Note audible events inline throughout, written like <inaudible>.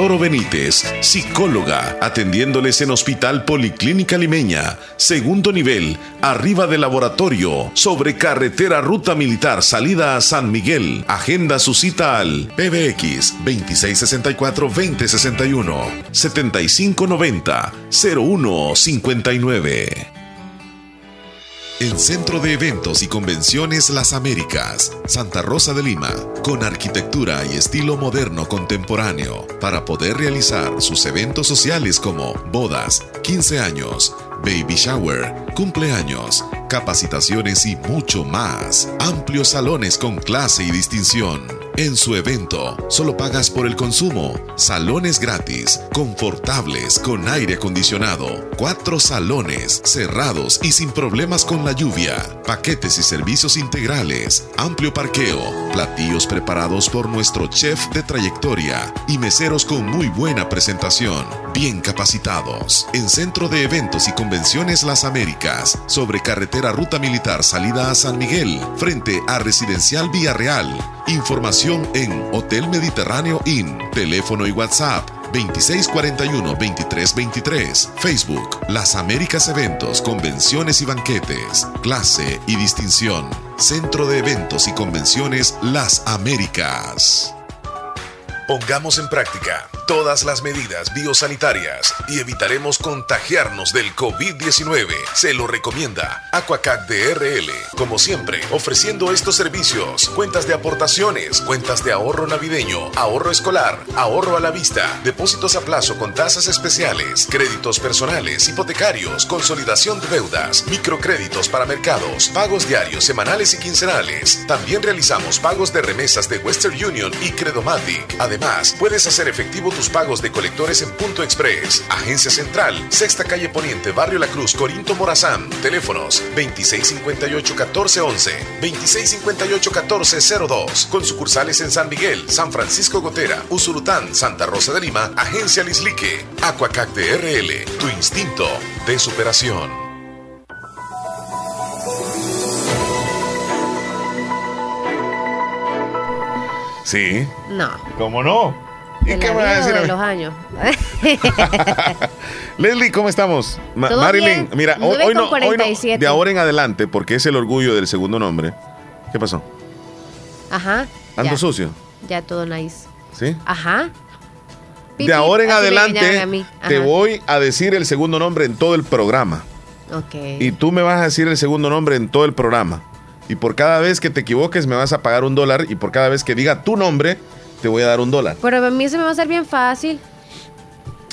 Toro Benítez, psicóloga, atendiéndoles en Hospital Policlínica Limeña, segundo nivel, arriba del laboratorio, sobre carretera Ruta Militar, salida a San Miguel. Agenda su cita al PBX 2664-2061 7590-0159. El Centro de Eventos y Convenciones Las Américas, Santa Rosa de Lima, con arquitectura y estilo moderno contemporáneo, para poder realizar sus eventos sociales como bodas, 15 años, baby shower, cumpleaños, capacitaciones y mucho más. Amplios salones con clase y distinción en su evento, solo pagas por el consumo. Salones gratis, confortables, con aire acondicionado. Cuatro salones, cerrados y sin problemas con la lluvia. Paquetes y servicios integrales. Amplio parqueo. Platillos preparados por nuestro chef de trayectoria. Y meseros con muy buena presentación. Bien capacitados. En Centro de Eventos y Convenciones Las Américas. Sobre carretera Ruta Militar salida a San Miguel. Frente a Residencial Villarreal. Información en Hotel Mediterráneo Inn. Teléfono y WhatsApp 2641-2323. Facebook Las Américas Eventos, Convenciones y Banquetes. Clase y distinción. Centro de Eventos y Convenciones Las Américas. Pongamos en práctica todas las medidas biosanitarias y evitaremos contagiarnos del COVID-19. Se lo recomienda Aquacac DRL. Como siempre, ofreciendo estos servicios, cuentas de aportaciones, cuentas de ahorro navideño, ahorro escolar, ahorro a la vista, depósitos a plazo con tasas especiales, créditos personales, hipotecarios, consolidación de deudas, microcréditos para mercados, pagos diarios, semanales y quincenales. También realizamos pagos de remesas de Western Union y Credomatic. Además, puedes hacer efectivo tu pagos de colectores en Punto Express. Agencia Central, Sexta Calle Poniente, Barrio La Cruz, Corinto Morazán. Teléfonos 2658-1411, 2658-1402. Con sucursales en San Miguel, San Francisco Gotera, Usurután, Santa Rosa de Lima, Agencia Lislique. Aquacac DRL, tu instinto de superación. Sí. No. ¿Cómo no? ¿Y qué voy a decir? De los años. <laughs> Leslie, ¿cómo estamos? Marilyn, mira, hoy, no, hoy, no, de ahora en adelante, porque es el orgullo del segundo nombre. ¿Qué pasó? Ajá. ¿Ando sucio? Ya todo nice. ¿Sí? Ajá. de ahora en adelante te voy a decir el segundo nombre en todo el programa. Ok. Y tú me vas a decir el segundo nombre en todo el programa. Y por cada vez que te equivoques me vas a pagar un dólar y por cada vez que diga tu nombre te voy a dar un dólar. Pero a mí se me va a hacer bien fácil.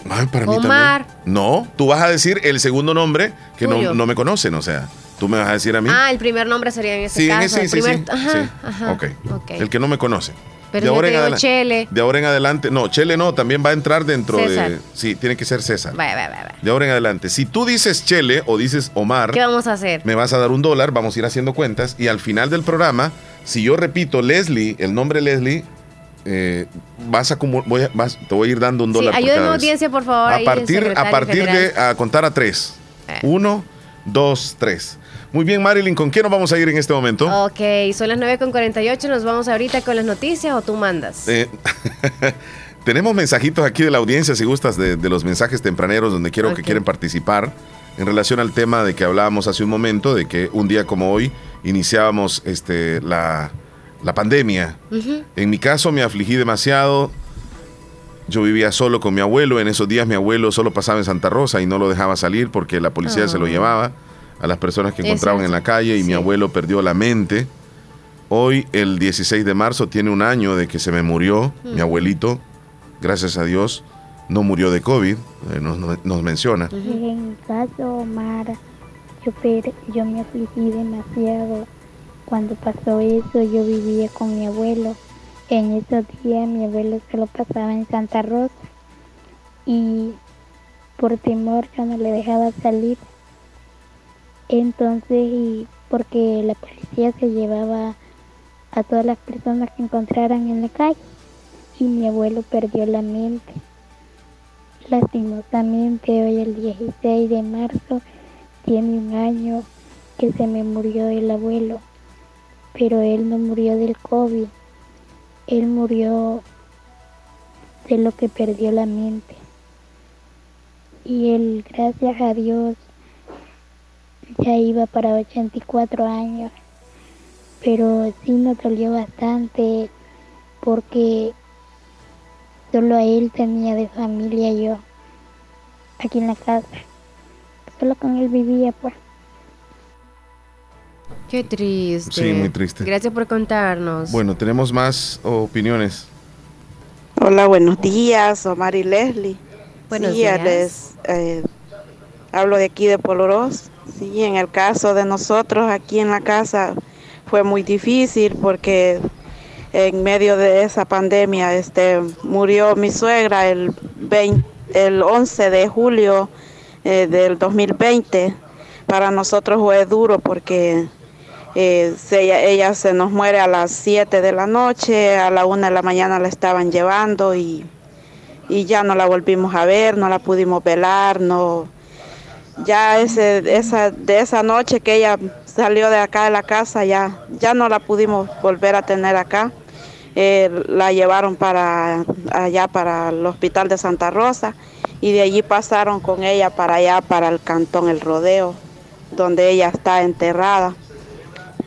Ay, para mí Omar. No, tú vas a decir el segundo nombre que no, no, me conocen, o sea, tú me vas a decir a mí. Ah, el primer nombre sería en ese sí, caso. Sí, sí, sí, Ajá, Ajá. Okay. ok. El que no me conoce. Pero de ahora, en adelante, Chele. de ahora en adelante, no, Chele no, también va a entrar dentro de. Sí, tiene que ser César. Va, va, va, de ahora en adelante. Si tú dices Chele o dices Omar. ¿Qué vamos a hacer? Me vas a dar un dólar, vamos a ir haciendo cuentas y al final del programa, si yo repito Leslie, el nombre Leslie, eh, vas a, voy te voy a ir dando un dólar. Sí, ayúdame audiencia, por favor. A partir, a partir de a contar a tres. Eh. Uno, dos, tres. Muy bien, Marilyn, ¿con quién nos vamos a ir en este momento? Ok, son las 9 con 48, nos vamos ahorita con las noticias o tú mandas. Eh, <laughs> tenemos mensajitos aquí de la audiencia, si gustas, de, los mensajes tempraneros donde quiero que quieren participar en relación al tema de que hablábamos hace un momento, de que un día como hoy iniciábamos este, la, la pandemia. En mi caso me afligí demasiado. Yo vivía solo con mi abuelo. En esos días mi abuelo solo pasaba en Santa Rosa y no lo dejaba salir porque la policía se lo ah. llevaba a las personas que encontraban en la calle y mi abuelo perdió la mente. Hoy, el 16 de marzo, tiene un año de que se me murió mi abuelito. Gracias a Dios, no murió de COVID, eh, nos, menciona. En mi caso, Omar, yo, yo me afligí demasiado cuando pasó eso yo vivía con mi abuelo. En esos días mi abuelo se lo pasaba en Santa Rosa y por temor yo no le dejaba salir. Entonces, y porque la policía se llevaba a todas las personas que encontraran en la calle y mi abuelo perdió la mente. Lastimosamente hoy el 16 de marzo tiene un año que se me murió el abuelo pero él no murió del COVID, él murió de lo que perdió la mente. Y él, gracias a Dios, ya iba para 84 años, pero sí nos dolió bastante porque solo a él tenía de familia yo aquí en la casa. Solo con él vivía pues. Qué triste. Sí, muy triste. Gracias por contarnos. Bueno, tenemos más opiniones. Hola, buenos días, Omar y Leslie. Buenos sí, días. les, eh, hablo de aquí de Poloros. Sí, en el caso de nosotros aquí en la casa fue muy difícil porque en medio de esa pandemia este, murió mi suegra el, 20 el 11 de julio eh, del 2020. Para nosotros fue duro porque eh, ella se nos muere a las 7 de la noche, a la 1 de la mañana la estaban llevando y, y ya no la volvimos a ver, no la pudimos velar, no. Ya ese, esa, de esa noche que ella salió de acá de la casa, ya, ya no la pudimos volver a tener acá. Eh, la llevaron para allá para el hospital de Santa Rosa y de allí pasaron con ella para allá para el cantón El Rodeo, donde ella está enterrada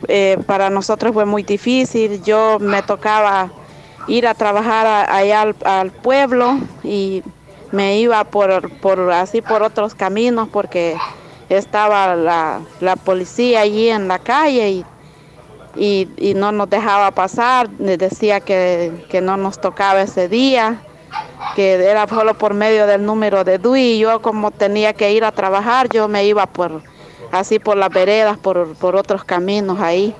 eh, para nosotros fue muy difícil. Yo me tocaba ir a trabajar allá al, al pueblo y me iba por, por así por otros caminos porque estaba la, la policía allí en la calle y, y, y no nos dejaba pasar, decía que, que no nos tocaba ese día, que era solo por medio del número de DUI yo como tenía que ir a trabajar, yo me iba por así por las veredas, por, por otros caminos ahí.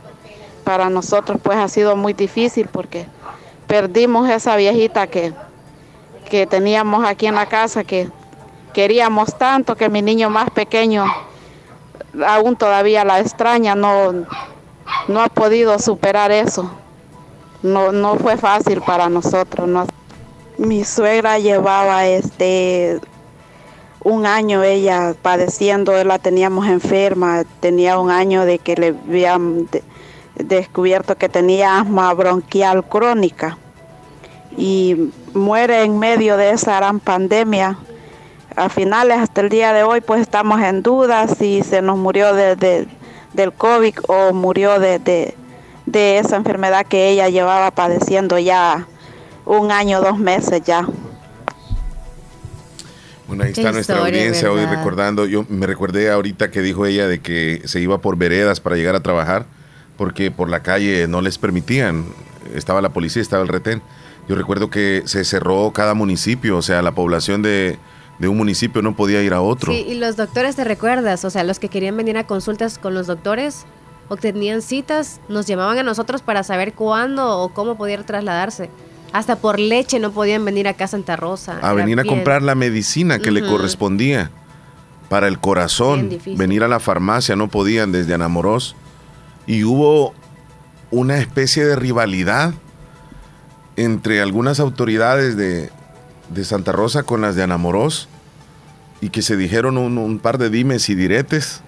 Para nosotros pues ha sido muy difícil porque perdimos esa viejita que, que teníamos aquí en la casa, que queríamos tanto que mi niño más pequeño aún todavía la extraña, no, no ha podido superar eso. No, no fue fácil para nosotros. no. Mi suegra llevaba este un año ella padeciendo, la teníamos enferma, tenía un año de que le habían de- descubierto que tenía asma bronquial crónica y muere en medio de esa gran pandemia. A finales hasta el día de hoy pues estamos en duda si se nos murió de, de- del COVID o murió de, de- de esa enfermedad que ella llevaba padeciendo ya un año, dos meses ya. Bueno, ahí Qué está nuestra historia, audiencia hoy ¿verdad? recordando. Yo me recordé ahorita que dijo ella de que se iba por veredas para llegar a trabajar porque por la calle no les permitían. Estaba la policía, estaba el retén. Yo recuerdo que se cerró cada municipio, o sea, la población de, de un municipio no podía ir a otro. Sí, y los doctores, ¿te recuerdas? O sea, los que querían venir a consultas con los doctores o tenían citas, nos llamaban a nosotros para saber cuándo o cómo podían trasladarse. Hasta por leche no podían venir acá a Santa Rosa. a venir a bien- comprar la medicina que le correspondía para el corazón. Venir a la farmacia no podían desde Anamorós. Y hubo una especie de rivalidad entre algunas autoridades de, de Santa Rosa con las de Anamorós y que se dijeron un, un par de dimes y diretes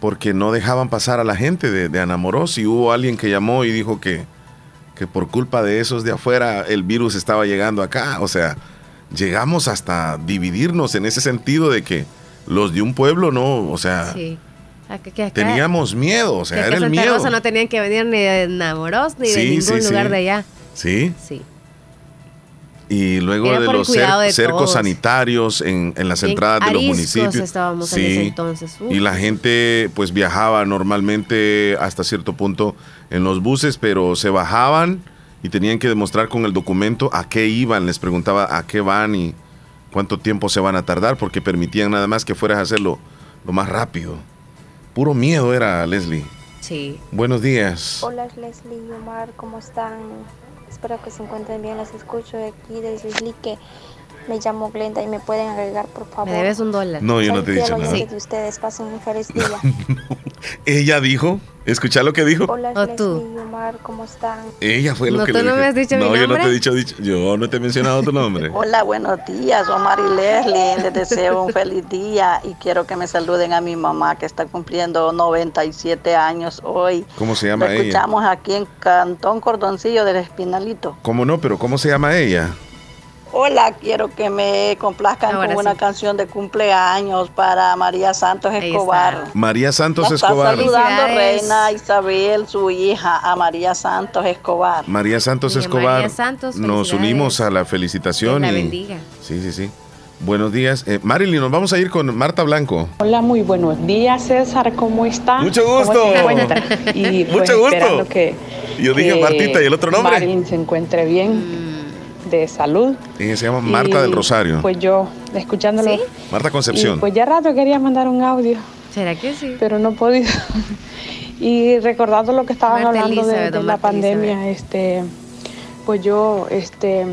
porque no dejaban pasar a la gente de, de Anamorós y hubo alguien que llamó y dijo que, que por culpa de esos de afuera el virus estaba llegando acá. O sea, llegamos hasta dividirnos en ese sentido de que los de un pueblo no, o sea, Sí. Acá- que acá- teníamos miedo, o que sea, era el Santa miedo. Rosa no tenían que venir ni de Namoros ni de ningún sí, lugar sí. de allá. Sí, Sí. y luego Era de los cer- cuidado de cercos todos. sanitarios en, en las En entradas de los municipios. estábamos en ese entonces. Uf. Y la gente pues viajaba normalmente hasta cierto punto en los buses, pero se bajaban y tenían que demostrar con el documento a qué iban. Les preguntaba a qué van y cuánto tiempo se van a tardar, porque permitían nada más que fueras a hacerlo lo más rápido. Puro miedo era, Leslie. Sí. Buenos días. Hola Leslie y Omar, ¿cómo están? Espero que se encuentren bien, las escucho de aquí desde Islique. Me llamo Glenda y me pueden agregar por favor. Me debes un dólar. No, yo no te he dicho nada. de ustedes, pasen un feliz <laughs> día. Ella dijo, ¿escucha lo que dijo? Hola ¿O Leslie tú? y Omar, ¿cómo están? Ella fue lo No, que tú le no dije. me has dicho mi No, yo no te he dicho, dicho- yo no te he mencionado tu nombre. <laughs> Hola, buenos días, Omar y Leslie. Les deseo un feliz día y quiero que me saluden a mi mamá que está cumpliendo 97 años hoy. ¿Cómo se llama La ella? escuchamos aquí en Cantón Cordoncillo del Espinalito. ¿Cómo no? Pero ¿cómo se llama ella? Hola, quiero que me complazcan Ahora con una canción de cumpleaños para María Santos Escobar. María Santos La está Escobar. saludando. Reina Isabel, su hija, a María Santos Escobar. María Santos Escobar. María Santos, nos unimos a la felicitación. Dios la y- bendiga. Sí, sí, sí. Buenos días. Eh, Marilyn, nos vamos a ir con Marta Blanco. Hola, muy buenos días, César. ¿Cómo está? Mucho ¿Cómo gusto. Y <laughs> pues, Mucho gusto. esperando que, Yo dije que Martita, ¿y el otro nombre? Marilyn se encuentre bien, de salud. Ella se llama Marta Y, del Rosario. Pues yo, escuchándolo. ¿Sí? Marta Y Concepción. pues ya rato quería mandar un audio, ¿Será que sí? pero no he podido. <laughs> y recordando lo que estaban Marta hablando de, Elizabeth, de don la pandemia, este, pues yo, este,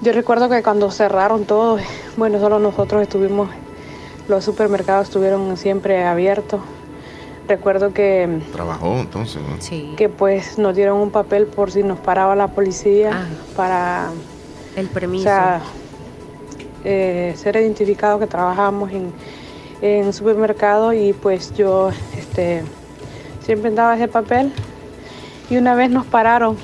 yo recuerdo que cuando cerraron todo, bueno, solo nosotros estuvimos, los supermercados estuvieron siempre abiertos. Recuerdo que, Trabajó entonces. ¿no? Sí. que pues nos dieron un papel por si nos paraba la policía Ah. para El o permiso. sea, eh, ser identificado que trabajamos en, en supermercado y pues yo este, siempre daba ese papel y una vez nos pararon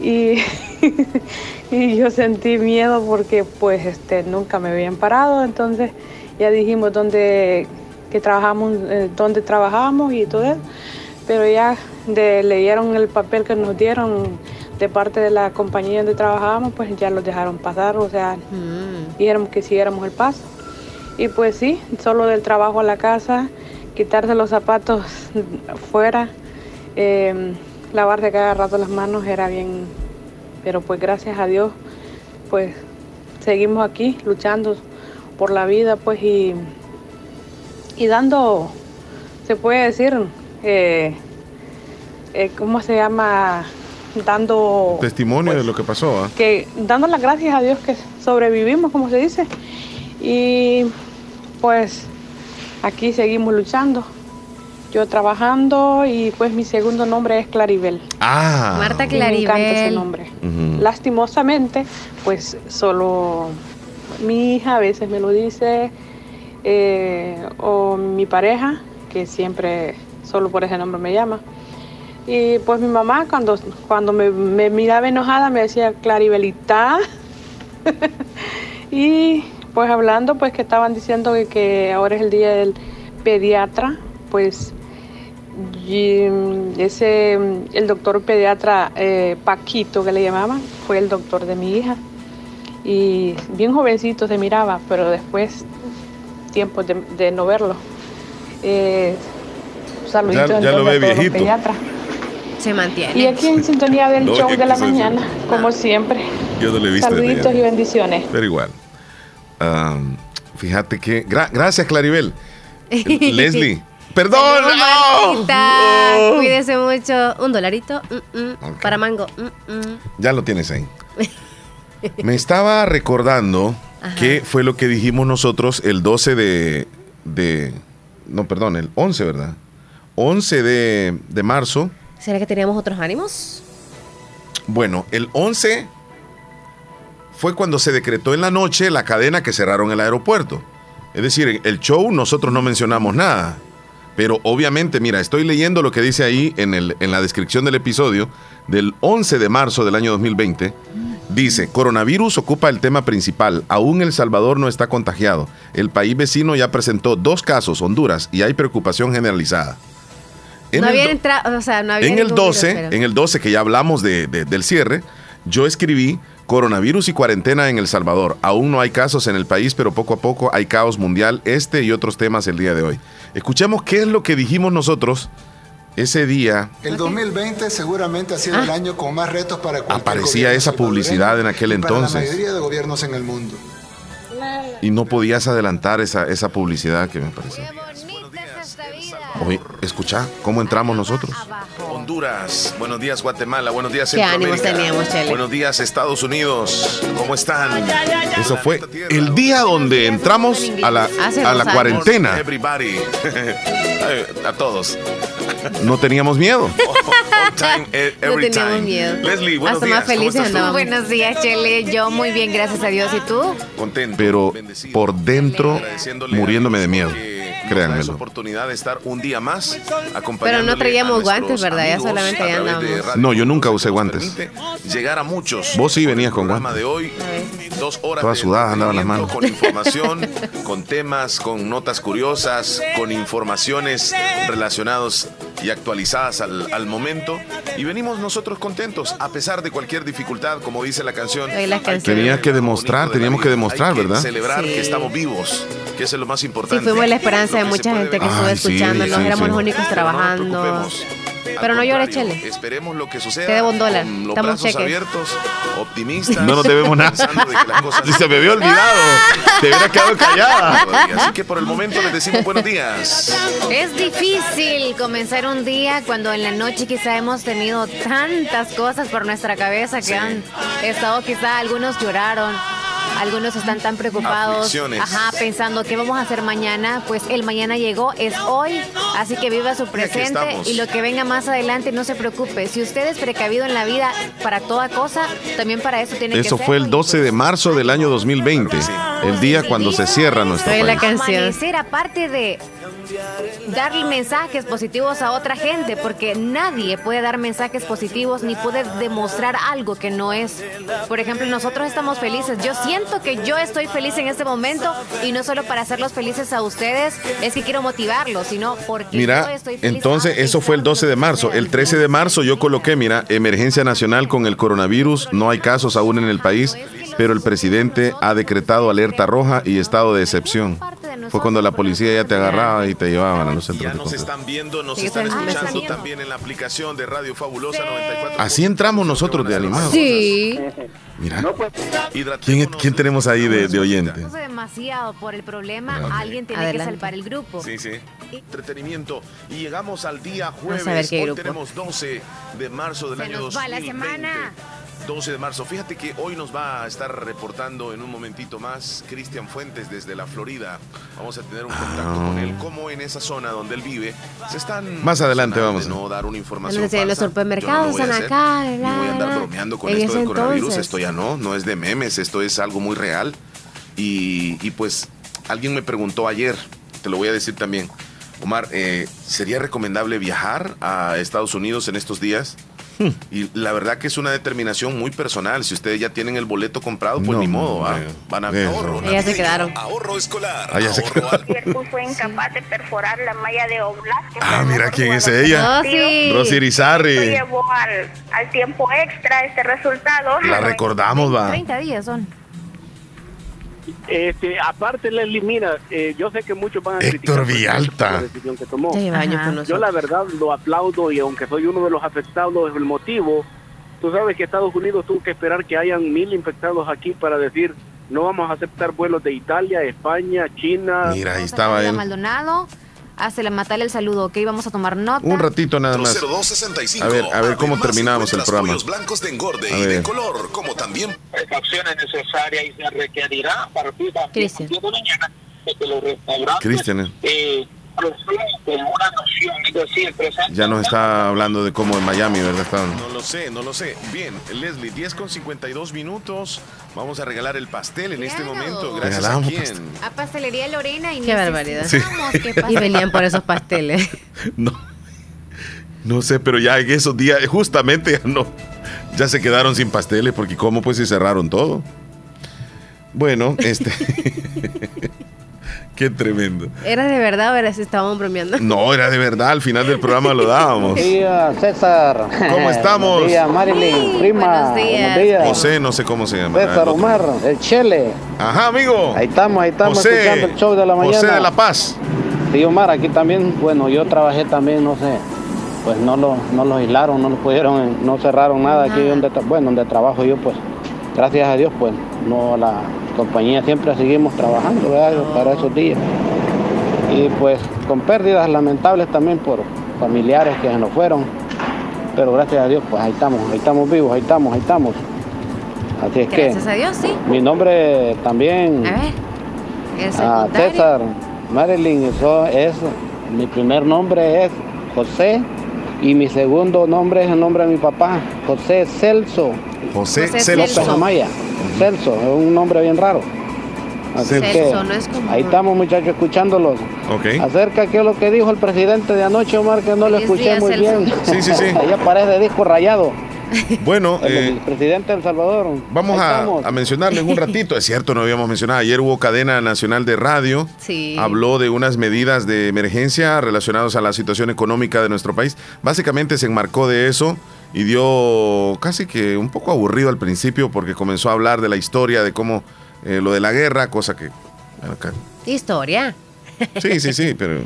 y, <laughs> y yo sentí miedo porque pues este, nunca me habían parado, entonces ya dijimos dónde que trabajamos, eh, dónde trabajamos y todo eso, pero ya de, leyeron el papel que nos dieron de parte de la compañía donde trabajábamos, pues ya los dejaron pasar, o sea, Mm. dijeron que siguiéramos el paso. Y pues sí, solo del trabajo a la casa, quitarse los zapatos fuera, eh, lavarse cada rato las manos era bien, pero pues gracias a Dios, pues seguimos aquí luchando por la vida, pues y, y dando, se puede decir, eh, eh, ¿cómo se llama? Dando Testimonio pues, de lo que pasó. ¿ah? que dando las gracias a Dios que sobrevivimos, como se dice. Y pues aquí seguimos luchando. Yo trabajando y pues mi segundo nombre es Claribel. Ah. Marta Y me encanta ese Claribel. nombre. Lastimosamente, pues solo mi hija a veces me lo dice eh, o mi pareja, que siempre solo por ese nombre me llama. Y pues mi mamá cuando, cuando me, miraba enojada me decía Claribelita. <laughs> y pues hablando pues que estaban diciendo que, ahora es el día del pediatra, pues mm, ese mm, el doctor pediatra eh, Paquito que le llamaban fue el doctor de mi hija y bien jovencito se miraba pero después tiempo de, de no verlo eh, saluditos Ya- ya lo ve a todos los viejito. pediatras. Se mantiene. y aquí en sintonía del No, show de la eso mañana como siempre Yo no le he visto. saluditos y bendiciones Pero igual. Am, fíjate que. gra- gracias, Claribel. <laughs> Leslie. Perdón. ¡Oh! Cuídese mucho. Un dolarito mm, mm, para mango. mm, mm. Ya lo tienes ahí. Me estaba recordando Ajá. qué fue lo que dijimos nosotros el 12 de, de- No, perdón, el 11, ¿verdad? 11 de, de marzo. ¿Será que teníamos otros ánimos? Bueno, el 11 fue cuando se decretó en la noche la cadena que cerraron el aeropuerto. Es decir, el show nosotros no mencionamos nada. Pero obviamente, mira, estoy leyendo lo que dice ahí en, el, en la descripción del episodio del 11 de marzo del año 2020. Dice, coronavirus ocupa el tema principal. Aún El Salvador no está contagiado. El país vecino ya presentó dos casos, Honduras, y hay preocupación generalizada. En no el había do- entrado, o sea, no había en el ningún 12, virus, pero- en el 12 que ya hablamos de- de- del cierre, yo escribí coronavirus y cuarentena en El Salvador. Aún no hay casos en el país, pero poco a poco hay caos mundial, este y otros temas el día de hoy. Escuchemos qué es lo que dijimos nosotros ese día. El 2020 seguramente ha sido el año con más retos para cualquier Aparecía gobierno esa publicidad en aquel y para entonces. la mayoría de gobiernos en el mundo. Y no podías adelantar esa, esa publicidad que me pareció. Oye, escucha cómo entramos nosotros. Honduras, buenos días Guatemala, buenos días Qué ánimos Centroamérica. teníamos. Buenos días Estados Unidos, ¿cómo están? Eso fue el día donde entramos a la, a la cuarentena. Everybody. <laughs> A todos. No teníamos miedo. <laughs> Time, eh, No teníamos time. miedo. Leslie, buenos Hasta días. más felices andábamos. Buenos días, Chele. Yo muy bien, gracias a Dios. ¿Y tú? Contento. Pero bendecido, por dentro muriéndome de miedo. que créanmelo. la oportunidad de estar un día más acompañando. Pero no traíamos guantes, ¿verdad? Ya solamente ya andábamos. No, yo nunca usé guantes. Llegar a muchos. Vos sí venías con guantes. de hoy, dos horas Todas sudadas andaban las manos. con información, <laughs> con temas, con notas curiosas, con informaciones relacionadas y actualizadas al, al momento. Y venimos nosotros contentos, a pesar de cualquier dificultad, como dice la canción. Que. Tenía que demostrar, teníamos que demostrar, que ¿verdad? celebrar Sí. que estamos vivos, que eso es lo más Sí, importante. fuimos la esperanza de mucha gente que estuvo sí, escuchándonos. sí, Éramos sí. los únicos Pero no Pero no llores, Chele. Esperemos lo que suceda. Te debo un dólar. Con los Estamos brazos abiertos, optimistas. No nos debemos nada. pensando de que las cosas <laughs> Si se me había olvidado, <laughs> te hubiera quedado callada. Así que por el momento les decimos buenos días. Es difícil comenzar un día cuando en la noche quizá hemos tenido tantas cosas por nuestra cabeza que han estado quizá algunos lloraron. Algunos están tan preocupados, ajá, pensando qué vamos a hacer mañana. Pues el mañana llegó, es hoy, así que viva su presente y lo que venga más adelante no se preocupe. Si usted es precavido en la vida para toda cosa, también para eso tiene que Eso ser. fue el 12 de marzo del año 2020, el día cuando se cierra nuestro Soy la país. canción. Amanecer, aparte de darle mensajes positivos a otra gente, porque nadie puede dar mensajes positivos ni puede demostrar algo que no es. Por ejemplo, nosotros estamos felices. Yo siento que yo estoy feliz en este momento y no solo para hacerlos felices a ustedes, es que quiero motivarlos, sino porque yo Mira, estoy feliz. entonces a eso fue el pesar 12 de marzo. El 13 de marzo yo coloqué, mira, emergencia nacional con el coronavirus. No hay casos aún en el país, pero el presidente ha decretado alerta roja y estado de excepción. Fue cuando la policía ya te agarraba y te llevaban a los centros Ya nos están viendo, nos Sí, están escuchando también en la aplicación de Radio Fabulosa 94. Así entramos nosotros de animados. Sí. Mira, Hidratémonos. ¿quién, quién tenemos ahí de, de oyente? Demasiado por el problema, Ok. alguien tiene Adelante. que salvar el grupo. Sí, sí. Entretenimiento. Y llegamos al día Vamos a ver jueves. qué Hoy grupo. tenemos 12 de marzo del Se año nos va la 2020. semana. 12 de marzo. Fíjate que hoy nos va a estar reportando en un momentito más Cristian Fuentes desde la Florida. Vamos a tener un contacto con él. Cómo en esa zona donde él vive se están. Más adelante vamos. No dar una información. Entonces, en los falsa. supermercados no lo voy a están acá, Ni voy a andar bromeando con esto del coronavirus. Esto ya no, no es de memes, esto es algo muy real. Y, y pues alguien me preguntó ayer, te lo voy a decir también, Omar, eh, ¿sería recomendable viajar a Estados Unidos en estos días? Hmm. <laughs> Y la verdad que es una determinación muy personal. Si ustedes ya tienen el boleto comprado, pues No, ni modo, ¿ah? hombre. van a Eso. ahorro. Ellas se quedaron. Ahorro escolar. Ah, ya se Cierto fue incapaz de perforar la malla de fue Ah, mira quién es ella. Rosy. Rosy Esto Irizarry. llevó al, al tiempo extra este resultado. La recordamos, va. 30 días son. Este, aparte, Leslie, mira, eh, yo sé que muchos van a Héctor criticar Villalta. la decisión que tomó. Yo la verdad lo aplaudo y aunque soy uno de los afectados, el motivo, tú sabes que Estados Unidos tuvo que esperar que hayan mil infectados aquí para decir no vamos a aceptar vuelos de Italia, España, China. Mira, ahí estaba él. Maldonado, hazle matarle el saludo, ok, vamos a tomar nota. Un ratito nada más. 0265. A ver, a ver cómo Además, terminamos el programa. blancos de engorde A y de ver. color, como también acciones necesarias y se requerirá a partir de las Cristian. 10 de la mañana de que los restaurantes Cristian, eh. Procedan con una noción, es decir, presentan Ya nos está hablando de cómo en Miami, ¿verdad? Estaban. No lo sé, no lo sé. Bien, Leslie, 10 con 52 minutos. Vamos a regalar el pastel en este momento. Gracias Regalamos a quién. pastel. A Pastelería Lorena y Qué barbaridad. que <laughs> Y venían por esos pasteles. <laughs> No. No sé, pero ya en esos días, justamente ya no. Ya se quedaron sin pasteles porque cómo pues si cerraron todo. Bueno, este. <laughs> Qué tremendo. ¿Era de verdad o era si estaban bromeando? No, era de verdad, al final del programa lo dábamos. Buenos días, César. ¿Cómo estamos? Buenos días, Marilyn, prima. buenos días. Buenos días. José, no sé cómo se llama. César El otro. Omar, el Chele. Ajá, amigo. Ahí estamos, ahí estamos José, escuchando el show de la mañana. José de La Paz. Sí, Omar, aquí también, bueno, yo trabajé también, no sé, pues no lo, no lo aislaron, no lo pudieron, no cerraron nada aquí donde, bueno, donde trabajo yo, pues, gracias a Dios, pues, no, la compañía siempre seguimos trabajando, ¿verdad? Para esos días. Y pues, con pérdidas lamentables también por familiares que se nos fueron, pero gracias a Dios, pues, ahí estamos, ahí estamos vivos, ahí estamos, ahí estamos. Así es que, Gracias a Dios, sí. mi nombre también... A ver. César, Marilyn, eso es, mi primer nombre es José y mi segundo nombre es el nombre de mi papá, José Celso José, José Celso. López Amaya. Celso, es un nombre bien raro. Así que ahí estamos muchachos escuchándolos. Okay. Acerca que es lo que dijo el presidente de anoche, Omar, que no lo escuché muy bien. Sí, sí, sí. <laughs> Allá parece disco rayado. Bueno, el, eh, presidente de El Salvador. Vamos a, a, mencionarle en un ratito. Es cierto, no habíamos mencionado. Ayer hubo cadena nacional de radio. Sí. Habló de unas medidas de emergencia relacionadas a la situación económica de nuestro país. Básicamente se enmarcó de eso y dio casi que un poco aburrido al principio porque comenzó a hablar de la historia, de cómo eh, lo de la guerra, cosa que... Historia. Sí, sí, sí, pero...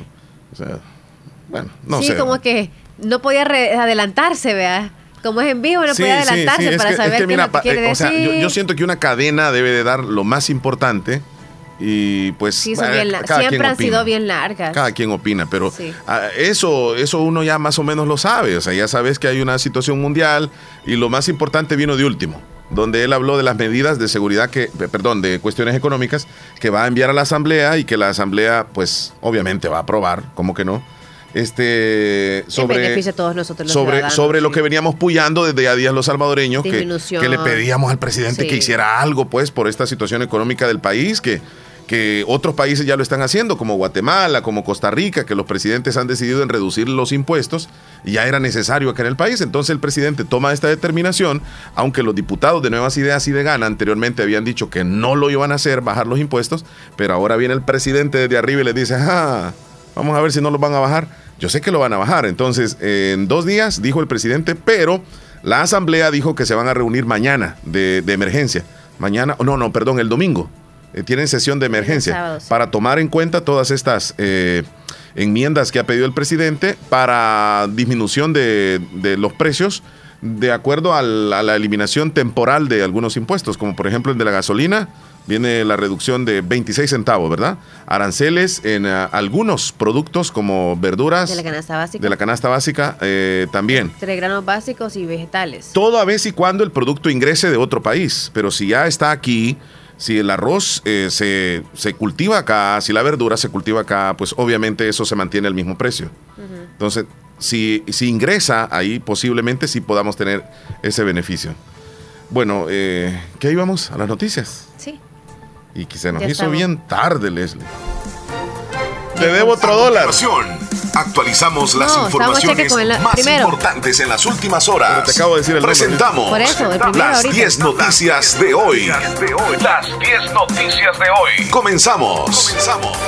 bueno, no sé. Sí, como que no podía adelantarse, vea. Como es en vivo, no podía adelantarse para saber qué mira, quiere o sea, yo, siento que una cadena debe de dar lo más importante y pues siempre han sido bien largas. Cada quien opina, pero eso, eso uno ya más o menos lo sabe. O sea, ya sabes que hay una situación mundial y lo más importante vino de último donde él habló de las medidas de seguridad que, perdón, de cuestiones económicas que va a enviar a la Asamblea y que la Asamblea, pues, obviamente va a aprobar, ¿cómo que no? Este, sobre, todos nosotros sobre, sobre lo que veníamos puyando desde a días los salvadoreños, que, que, le pedíamos al presidente que hiciera algo, pues, por esta situación económica del país, que que otros países ya lo están haciendo, como Guatemala, como Costa Rica, que los presidentes han decidido en reducir los impuestos ya era necesario acá en el país. Entonces el presidente toma esta determinación, aunque los diputados de Nuevas Ideas y de Gana anteriormente habían dicho que no lo iban a hacer, bajar los impuestos, pero ahora viene el presidente desde arriba y le dice, ah, vamos a ver si no los van a bajar. Yo sé que lo van a bajar. Entonces, en dos días, dijo el presidente, pero la asamblea dijo que se van a reunir mañana de emergencia. Mañana, no, no, perdón, el domingo eh, tienen sesión de emergencia para tomar en cuenta todas estas eh, enmiendas que ha pedido el presidente para disminución de, los precios de acuerdo a la, eliminación temporal de algunos impuestos, como por ejemplo el de la gasolina, viene la reducción de 26 centavos, ¿verdad? Aranceles en eh, algunos productos como verduras. De la canasta básica. De la canasta básica también. Entre granos básicos y vegetales. Todo a vez y cuando el producto ingrese de otro país, pero si ya está aquí si el arroz eh, se, cultiva acá, si la verdura se cultiva acá, pues obviamente eso se mantiene al mismo precio. Entonces, si, si, ingresa ahí, posiblemente sí podamos tener ese beneficio. Bueno, eh, ¿qué íbamos? A las noticias. Sí. Y que se nos hizo bien tarde, Leslie. Te debo otro dólar. Actualizamos las informaciones más importantes en las últimas horas. te acabo de decir el Presentamos las 10 noticias de hoy. Las 10 noticias de hoy. Comenzamos. Comenzamos.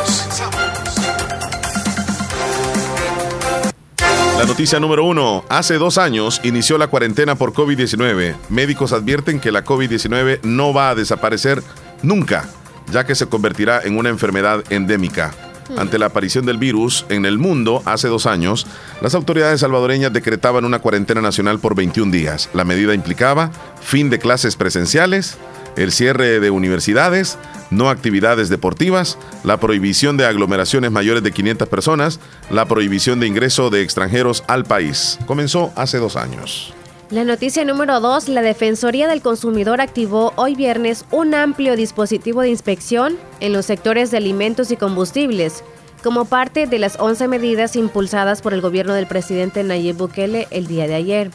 La noticia número uno. Hace dos años inició la cuarentena por COVID-19. Médicos advierten que la COVID-19 no va a desaparecer nunca, ya que se convertirá en una enfermedad endémica. Ante la aparición del virus en el mundo hace dos años, las autoridades salvadoreñas decretaban una cuarentena nacional por 21 días. La medida implicaba fin de clases presenciales, el cierre de universidades, no actividades deportivas, la prohibición de aglomeraciones mayores de 500 personas, la prohibición de ingreso de extranjeros al país. Comenzó hace dos años. La noticia número 2, la Defensoría del Consumidor activó hoy viernes un amplio dispositivo de inspección en los sectores de alimentos y combustibles, como parte de las 11 medidas impulsadas por el gobierno del presidente Nayib Bukele el día de ayer.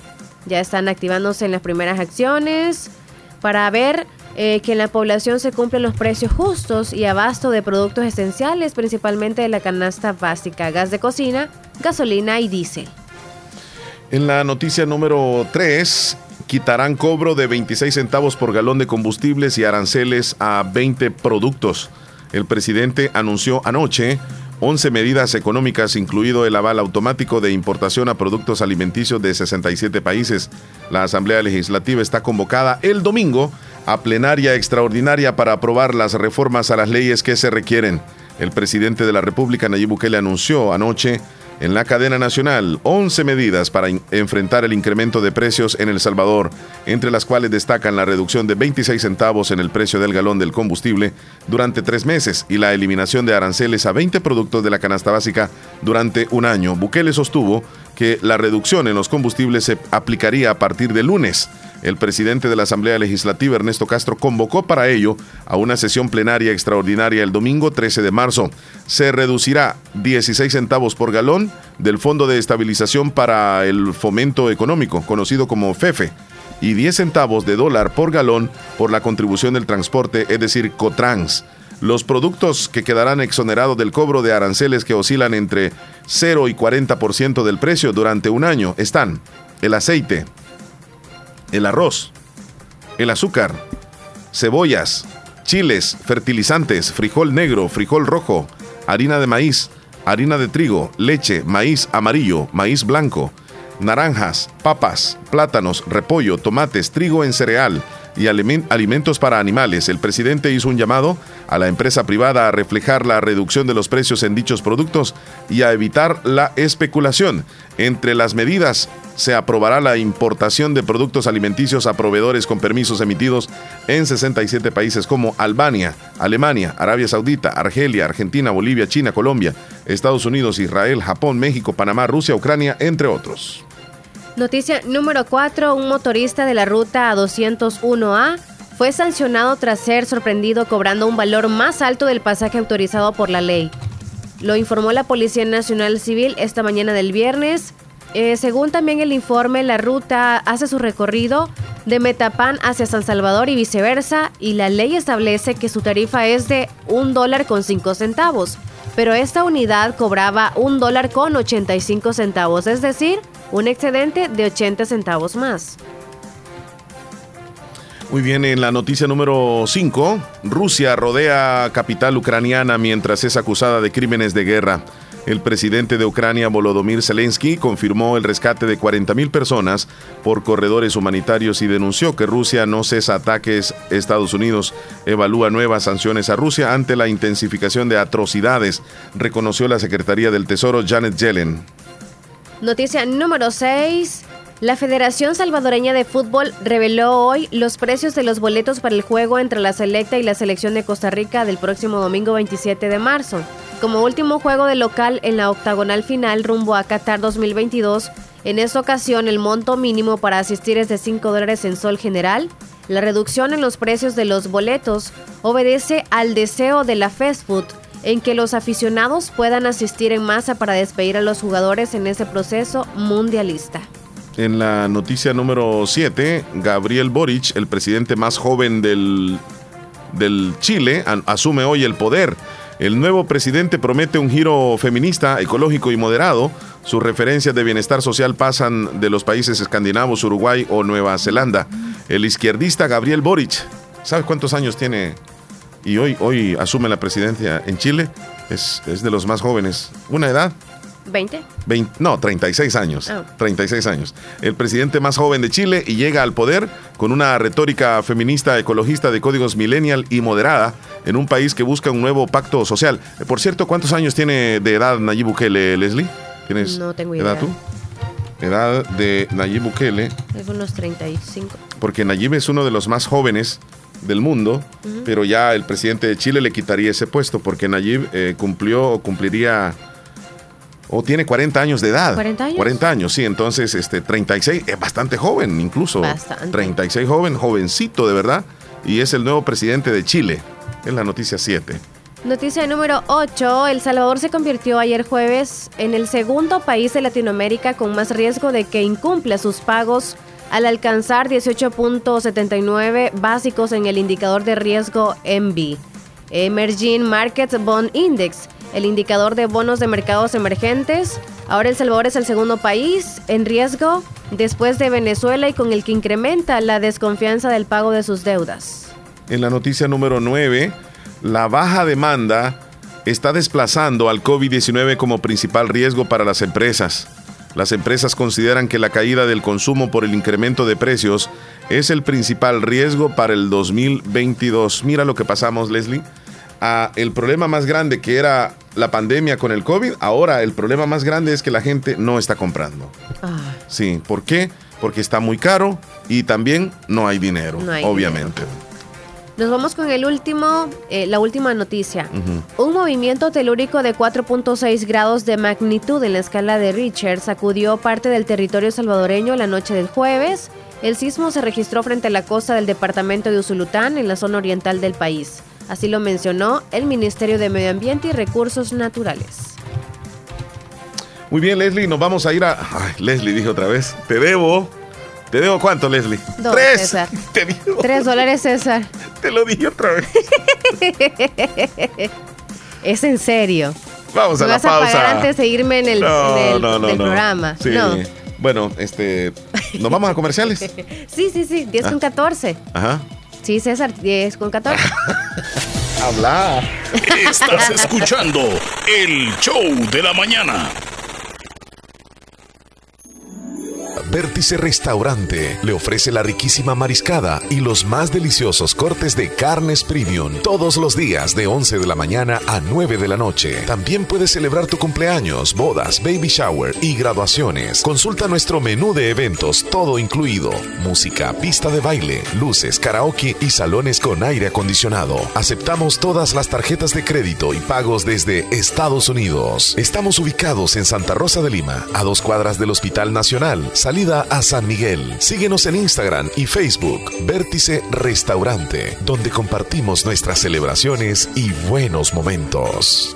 Ya están activándose en las primeras acciones para ver eh, que en la población se cumplen los precios justos y abasto de productos esenciales, principalmente de la canasta básica, gas de cocina, gasolina y diésel. En la noticia número 3, quitarán cobro de 26 centavos por galón de combustibles y aranceles a 20 productos. El presidente anunció anoche 11 medidas económicas, incluido el aval automático de importación a productos alimenticios de 67 países. La Asamblea Legislativa está convocada el domingo a plenaria extraordinaria para aprobar las reformas a las leyes que se requieren. El presidente de la República, Nayib Bukele, anunció anoche en la cadena nacional 11 medidas para enfrentar el incremento de precios en El Salvador, entre las cuales destacan la reducción de 26 centavos en el precio del galón del combustible durante tres meses y la eliminación de aranceles a 20 productos de la canasta básica durante un año. Bukele sostuvo que la reducción en los combustibles se aplicaría a partir de lunes el presidente de la Asamblea Legislativa, Ernesto Castro, convocó para ello a una sesión plenaria extraordinaria el domingo 13 de marzo. Se reducirá 16 centavos por galón del Fondo de Estabilización para el Fomento Económico, conocido como FEFE, y 10 centavos de dólar por galón por la contribución del transporte, es decir, Cotrans. Los productos que quedarán exonerados del cobro de aranceles que oscilan entre 0 y 40% del precio durante un año están el aceite, el arroz, el azúcar, cebollas, chiles, fertilizantes, frijol negro, frijol rojo, harina de maíz, harina de trigo, leche, maíz amarillo, maíz blanco, naranjas, papas, plátanos, repollo, tomates, trigo en cereal, y alimentos para animales, el presidente hizo un llamado a la empresa privada a reflejar la reducción de los precios en dichos productos y a evitar la especulación. Entre las medidas se aprobará la importación de productos alimenticios a proveedores con permisos emitidos en 67 países como Albania, Alemania, Arabia Saudita, Argelia, Argentina, Bolivia, China, Colombia, Estados Unidos, Israel, Japón, México, Panamá, Rusia, Ucrania, entre otros. Noticia número 4. Un motorista de la ruta 201A fue sancionado tras ser sorprendido cobrando un valor más alto del pasaje autorizado por la ley. Lo informó la Policía Nacional Civil esta mañana del viernes. Eh, según también el informe, la ruta hace su recorrido de Metapán hacia San Salvador y viceversa, y la ley establece que su tarifa es de un dólar con cinco centavos, pero esta unidad cobraba un dólar con 85 centavos, es decir, un excedente de 80 centavos más. Muy bien, en la noticia número 5, Rusia rodea capital ucraniana mientras es acusada de crímenes de guerra. El presidente de Ucrania, Volodymyr Zelensky, confirmó el rescate de 40.000 personas por corredores humanitarios y denunció que Rusia no cesa ataques. Estados Unidos evalúa nuevas sanciones a Rusia ante la intensificación de atrocidades, reconoció la Secretaría del Tesoro Janet Yellen. Noticia número 6. La Federación Salvadoreña de Fútbol reveló hoy los precios de los boletos para el juego entre la Selecta y la Selección de Costa Rica del próximo domingo 27 de marzo. Como último juego de local en la octagonal final rumbo a Qatar 2022, en esta ocasión el monto mínimo para asistir es de 5 dólares en sol general. La reducción en los precios de los boletos obedece al deseo de la fast en que los aficionados puedan asistir en masa para despedir a los jugadores en ese proceso mundialista. En la noticia número 7, Gabriel Boric, el presidente más joven del, del Chile, asume hoy el poder. El nuevo presidente promete un giro feminista, ecológico y moderado. Sus referencias de bienestar social pasan de los países escandinavos, Uruguay o Nueva Zelanda. El izquierdista Gabriel Boric, ¿sabes cuántos años tiene y hoy, hoy asume la presidencia en Chile, es, de los más jóvenes. ¿Una edad? 20. no, 36 años. 36 años. El presidente más joven de Chile y llega al poder con una retórica feminista ecologista de códigos millennial y moderada en un país que busca un nuevo pacto social. Por cierto, ¿cuántos años tiene de edad Nayib Bukele, Leslie? ¿Tienes no tengo idea. edad tú? Edad de Nayib Bukele. Es unos 35. Porque Nayib es uno de los más jóvenes del mundo, pero ya el presidente de Chile le quitaría ese puesto porque Nayib eh, cumplió o cumpliría o tiene 40 años de edad. 40 años. 40 años, sí, entonces este 36 es bastante joven incluso. Bastante. 36 joven, jovencito de verdad y es el nuevo presidente de Chile. Es la noticia 7. Noticia número 8. El Salvador se convirtió ayer jueves en el segundo país de Latinoamérica con más riesgo de que incumpla sus pagos al alcanzar 18.79 básicos en el indicador de riesgo MB, Emerging Markets Bond Index, el indicador de bonos de mercados emergentes. Ahora El Salvador es el segundo país en riesgo después de Venezuela y con el que incrementa la desconfianza del pago de sus deudas. En la noticia número 9, la baja demanda está desplazando al COVID-19 como principal riesgo para las empresas. Las empresas consideran que la caída del consumo por el incremento de precios es el principal riesgo para el 2022. Mira lo que pasamos, Leslie. A el problema más grande que era la pandemia con el COVID, ahora el problema más grande es que la gente no está comprando. Ah. Sí, ¿por qué? Porque está muy caro y también no hay dinero, obviamente. Nos vamos con el último, eh, la última noticia. Un movimiento telúrico de 4.6 grados de magnitud en la escala de Richter sacudió parte del territorio salvadoreño la noche del jueves. El sismo se registró frente a la costa del departamento de Usulután, en la zona oriental del país. Así lo mencionó el Ministerio de Medio Ambiente y Recursos Naturales. Muy bien, Leslie, nos vamos a ir a... Ay, Leslie dije otra vez, te debo. ¿Te debo cuánto, Leslie? Tres. <laughs> Tres dólares, César. Te lo dije otra vez. <laughs> es en serio. Vamos a la vas pausa. A pagar antes de irme en el, No, en el- no, no, del no. programa. Sí. No. Bueno, este. ¿Nos vamos a comerciales? <laughs> Sí, sí, sí. 10 Ah. con 14. Ajá. Sí, César, 10 con 14. Habla. Estás escuchando el show de la mañana. Vértice Restaurante le ofrece la riquísima mariscada y los más deliciosos cortes de carnes premium todos los días de 11 de la mañana a 9 de la noche. También puedes celebrar tu cumpleaños, bodas, baby shower y graduaciones. Consulta nuestro menú de eventos, todo incluido. Música, pista de baile, luces, karaoke y salones con aire acondicionado. Aceptamos todas las tarjetas de crédito y pagos desde Estados Unidos. Estamos ubicados en Santa Rosa de Lima, a dos cuadras del Hospital Nacional, salida a San Miguel. Síguenos en Instagram y Facebook, Vértice Restaurante, donde compartimos nuestras celebraciones y buenos momentos.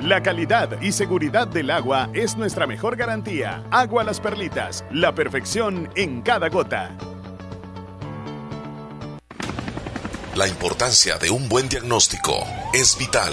La calidad y seguridad del agua es nuestra mejor garantía. Agua Las Perlitas, la perfección en cada gota. La importancia de un buen diagnóstico es vital.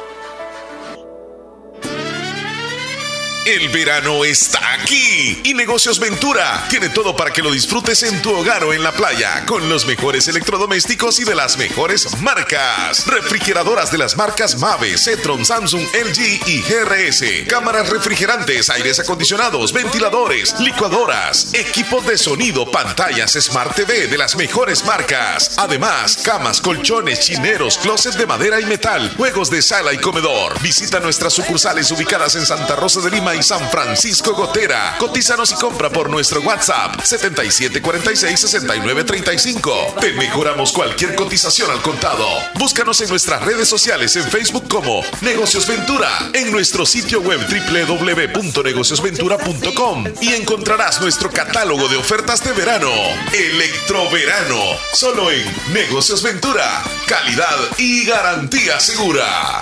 El verano está aquí y Negocios Ventura tiene todo para que lo disfrutes en tu hogar o en la playa con los mejores electrodomésticos y de las mejores marcas. Refrigeradoras de las marcas Mave, Cetron, Samsung, LG y GRS. Cámaras refrigerantes, aires acondicionados, ventiladores, licuadoras, equipos de sonido, pantallas Smart TV de las mejores marcas. Además, camas, colchones, chineros, closets de madera y metal, juegos de sala y comedor. Visita nuestras sucursales ubicadas en Santa Rosa de Lima y San Francisco Gotera. Cotízanos y compra por nuestro WhatsApp 7746-6935. Te mejoramos cualquier cotización al contado. Búscanos en nuestras redes sociales en Facebook como Negocios Ventura, en nuestro sitio web www.negociosventura.com y encontrarás nuestro catálogo de ofertas de verano. Electroverano, solo en Negocios Ventura. Calidad y garantía segura.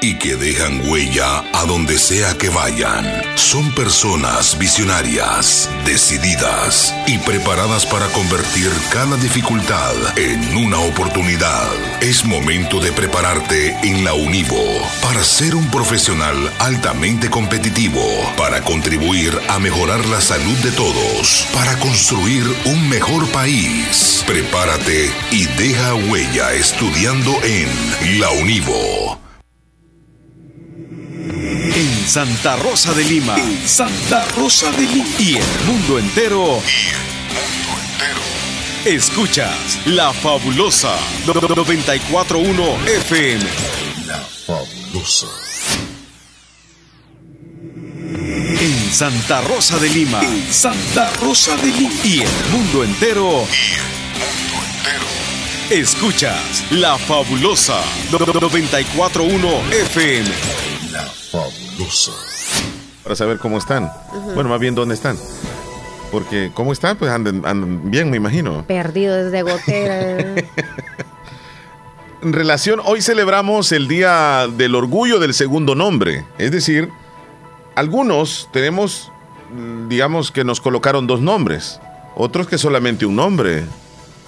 y que dejan huella a donde sea que vayan. Son personas visionarias, decididas y preparadas para convertir cada dificultad en una oportunidad. Es momento de prepararte en la Univo para ser un profesional altamente competitivo, para contribuir a mejorar la salud de todos, para construir un mejor país. Prepárate y deja huella estudiando en la Univo. Santa Rosa de Lima. Santa Rosa de Lima. Y el mundo entero. Escuchas La Fabulosa 941 FM. La Fabulosa. En Santa Rosa de Lima. Santa Rosa de Lima. Y el mundo entero. Escuchas La Fabulosa 941 FM. La Fabulosa. Para saber cómo están. Bueno, más bien dónde están. Porque, ¿cómo están? Pues andan, andan bien, me imagino. Perdido desde gotera. <laughs> en relación, hoy celebramos el Día del Orgullo del Segundo Nombre. Es decir, algunos tenemos, digamos que nos colocaron dos nombres, otros que solamente un nombre,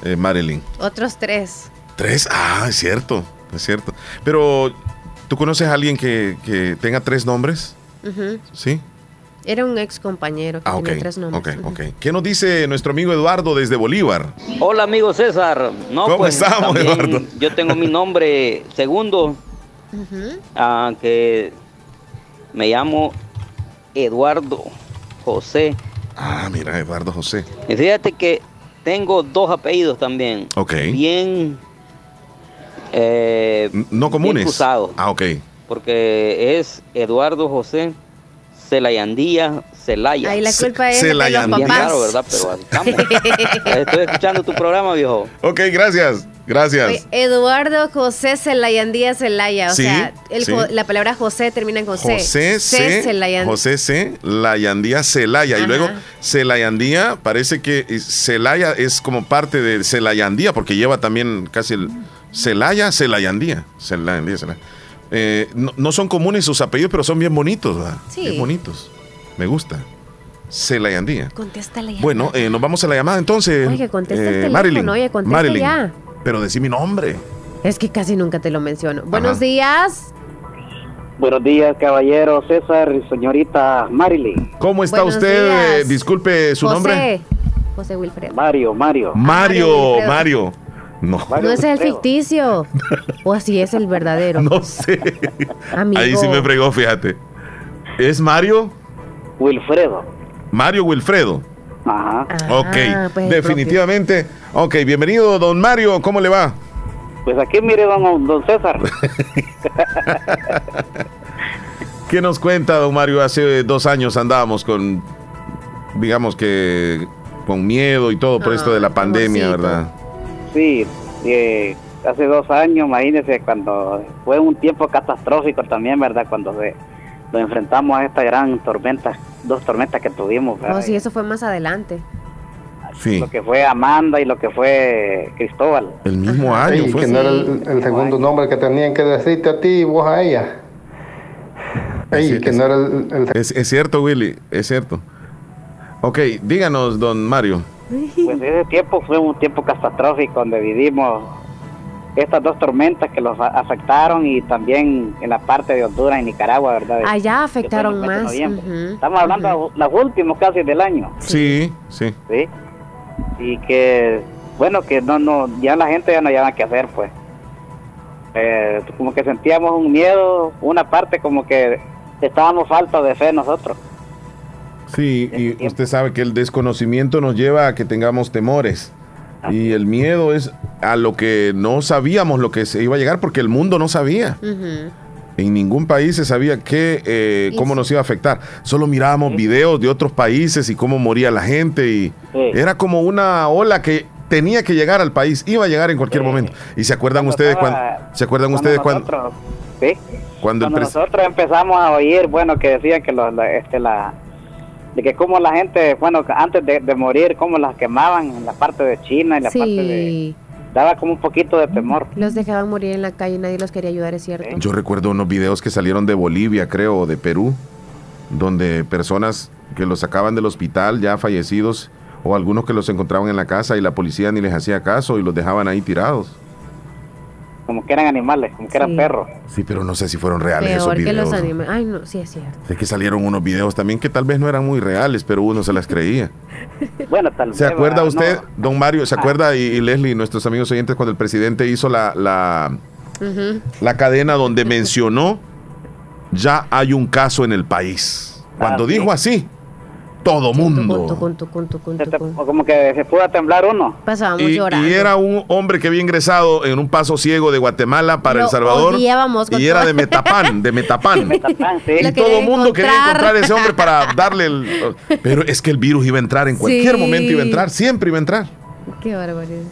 eh, Marilyn. Otros tres. ¿Tres? Ah, es cierto, es cierto. Pero, ¿tú conoces a alguien que, que tenga tres nombres? ¿Sí? Era un ex compañero que ah, tenía tres nombres. Ok, ok. ¿Qué nos dice nuestro amigo Eduardo desde Bolívar? Hola, amigo César. No, ¿Cómo pues, estamos, Eduardo? Yo tengo mi nombre segundo, que me llamo Eduardo José. Ah, mira, Eduardo José. Y fíjate que tengo dos apellidos también. Ok. Bien. Eh, no comunes. Ah, ok. Porque es Eduardo José Celayandía, Celaya. Ahí la culpa es de los papás. Claro, ¿verdad? Pero estamos. <laughs> Estoy escuchando tu programa, viejo. Ok, gracias. Gracias. Eduardo José Celayandía Celaya. O sea, la palabra José termina en José. José C. Celayandía. José C. Layandía Celaya. Y luego Celayandía, parece que Celaya es como parte de Celayandía, porque lleva también casi el Celaya, Celayandía. Celayandía, Celaya. Eh, no, son comunes sus apellidos, pero son bien bonitos, ¿verdad? Sí. Bien bonitos. Me gusta. Celayandía. Contesta la llamada. Bueno, eh, nos vamos a la llamada entonces. Oye, contesta el eh, teléfono, Marilyn, oye, contesta Marilyn, ya. Pero decí mi nombre. Es que casi nunca te lo menciono. Buenos días. Buenos días, caballero César y señorita Marilyn. ¿Cómo está usted? Disculpe su nombre. José Wilfredo. Mario, Mario. Mario, Mario. No. no es el ficticio. o así es el verdadero. No sé. Ahí sí me fregó, fíjate. ¿Es Mario? Wilfredo. Mario Wilfredo. Ajá. ok, ah, pues definitivamente. Ok, bienvenido, don Mario. ¿Cómo le va? Pues aquí mire, don, don César. <laughs> ¿Qué nos cuenta, don Mario? Hace dos años andábamos con, digamos que, con miedo y todo por esto de la ah, pandemia, ¿verdad? Sí, eh, hace dos años, imagínese, cuando fue un tiempo catastrófico también, ¿verdad? Cuando se, nos enfrentamos a esta gran tormenta, dos tormentas que tuvimos. ¿verdad? Oh, sí, eso fue más adelante. Sí. Lo que fue Amanda y lo que fue Cristóbal. El mismo año. fue. que no era el, segundo nombre que tenían que decirte a ti y vos a ella. es, es cierto, Willy, es cierto. Ok, díganos, don Mario. Pues <laughs> ese tiempo fue un tiempo catastrófico donde vivimos estas dos tormentas que los afectaron y también en la parte de Honduras y Nicaragua, ¿verdad? Allá afectaron más. Estamos hablando de los últimos casi del año. Sí, sí. Sí. Y que, bueno, que no, no, ya la gente ya no sabía qué hacer, pues. Eh, como que sentíamos un miedo, una parte como que estábamos falta de fe nosotros. Sí, y usted sabe que el desconocimiento nos lleva a que tengamos temores. Y el miedo es a lo que no sabíamos lo que se iba a llegar porque el mundo no sabía. En ningún país se sabía qué, eh, cómo nos iba a afectar. Solo mirábamos videos de otros países y cómo moría la gente y era como una ola que tenía que llegar al país, iba a llegar en cualquier momento. Y se acuerdan ustedes cuando, se acuerdan ustedes cuando, cuando, nosotros empezamos a oír, bueno, que decían que los, este, la de que como la gente, bueno, antes de, morir, como las quemaban en la parte de China y la parte de... Daba como un poquito de temor. Los dejaban morir en la calle, nadie los quería ayudar, es cierto. Yo recuerdo unos videos que salieron de Bolivia, creo, o de Perú, donde personas que los sacaban del hospital ya fallecidos, o algunos que los encontraban en la casa y la policía ni les hacía caso y los dejaban ahí tirados como que eran animales, como que eran perros. Sí, pero no sé si fueron reales esos videos. que los animales. Ay, no, sí es cierto. Es que salieron unos videos también que tal vez no eran muy reales, pero uno se las creía. <laughs> bueno, tal vez. ¿Se acuerda usted, don Mario, se ah. acuerda y, Leslie, nuestros amigos oyentes, cuando el presidente hizo la, la, la cadena donde mencionó ya hay un caso en el país? Cuando ah, dijo así, todo mundo. Como que se pudo temblar uno. Pasábamos y, llorando. Y era un hombre que había ingresado en un paso ciego de Guatemala para El Salvador. y era <laughs> de Metapán, de Metapán. Y todo el mundo quería encontrar a ese hombre para <laughs> darle el... Pero es que el virus iba a entrar en cualquier momento, iba a entrar, siempre iba a entrar. Qué barbaridad.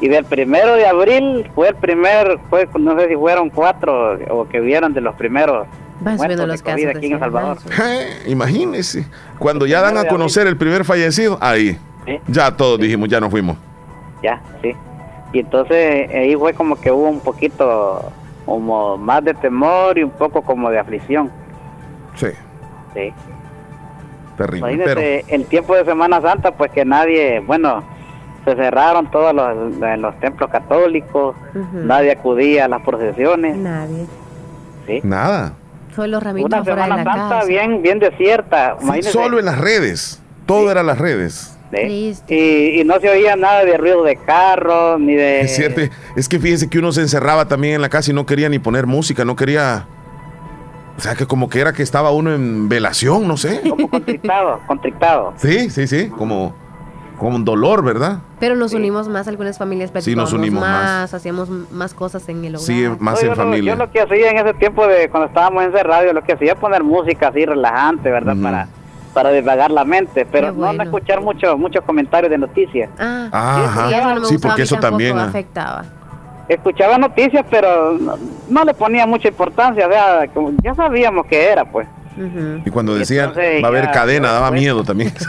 Y del primero de abril fue el primer, fue, no sé si fueron cuatro o que vieron de los primeros Viendo de los casos aquí en El Salvador. Eh, imagínese. Cuando ya dan a conocer el primer fallecido, ahí. Sí. Ya todos dijimos, ya nos fuimos. Ya, sí. Y entonces ahí fue como que hubo un poquito como más de temor y un poco como de aflicción. Sí, Sí. terrible. Imagínate, Pero, el tiempo de Semana Santa, pues que nadie, bueno, se cerraron todos los, los templos católicos, nadie acudía a las procesiones. Nadie. ¿sí? nada. Solo los ramitos Una fuera de Semana la Santa casa. bien, bien desierta. Sí, solo en las redes. Todo era las redes. ¿sí? Y, y no se oía nada de ruido de carros, ni de... Es cierto. Es que fíjese que uno se encerraba también en la casa y no quería ni poner música, no quería. O sea, que como que era que estaba uno en velación, no sé. Como contrictado, contrictado. Sí, sí, sí. Como, como un dolor, ¿verdad? Pero nos unimos más, algunas familias Sí, nos unimos más. más, hacíamos más cosas en el hogar. Sí, más No, en yo, lo, familia. yo lo que hacía en ese tiempo de cuando estábamos encerrados, yo lo que hacía es poner música así relajante, ¿verdad? Para para divagar la mente, pero no, no escuchar mucho, muchos comentarios de noticias. Ah, Ajá. sí, eso no me Sí, gustaba, porque eso también, me ah. afectaba. Escuchaba noticias, pero no, no le ponía mucha importancia, ¿verdad? Como ya sabíamos que era, pues. Y cuando decían, entonces va a haber ya- cadena, daba pues, miedo también. <laughs>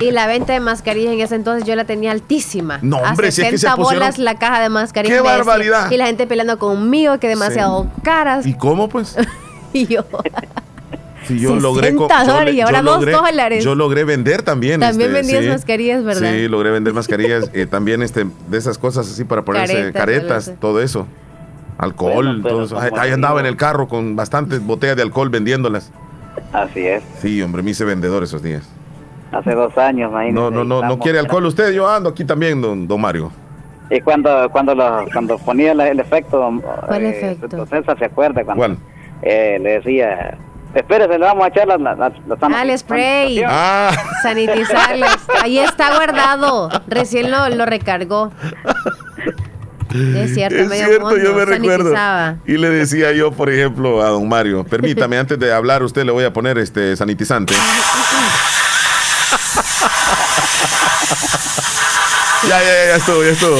Y la venta de mascarillas en ese entonces yo la tenía altísima. No, hombre, a si es que se 60 pusieron- bolas la caja de mascarillas. ¡Qué decía. barbaridad! Y la gente peleando conmigo, que demasiado caras. ¿Y cómo, pues? <laughs> Y yo, Si yo 60 logré. co- yo dólares y ahora dos logré- dólares. Yo logré vender también. También este, vendías sí. mascarillas, ¿verdad? Sí, logré vender mascarillas. <laughs> eh, también este, de esas cosas así para ponerse Caretas, caretas, todo eso. Alcohol, Bueno, todo eso. Ahí andaba en el carro con bastantes botellas de alcohol vendiéndolas. Así es. Sí, hombre, me hice vendedor esos días. Hace dos años, imagínate. No, no, no, no quiere alcohol usted, yo ando aquí también, don, don Mario. Y cuando cuando lo, cuando ponía la- el efecto, ¿Cuál eh, efecto? César se acuerda cuando ¿Cuál? eh, le decía, espérese, le vamos a echar las la, la, la ah, <laughs> el spray. Ah. Sanitizarles. Ahí está guardado. Recién lo, lo recargó. <laughs> Es cierto, Es medio cierto, yo me recuerdo. Y le decía yo, por ejemplo, a don Mario, permítame, <laughs> antes de hablar, usted le voy a poner este sanitizante. ya, ya, ya, ya estuvo, ya estuvo.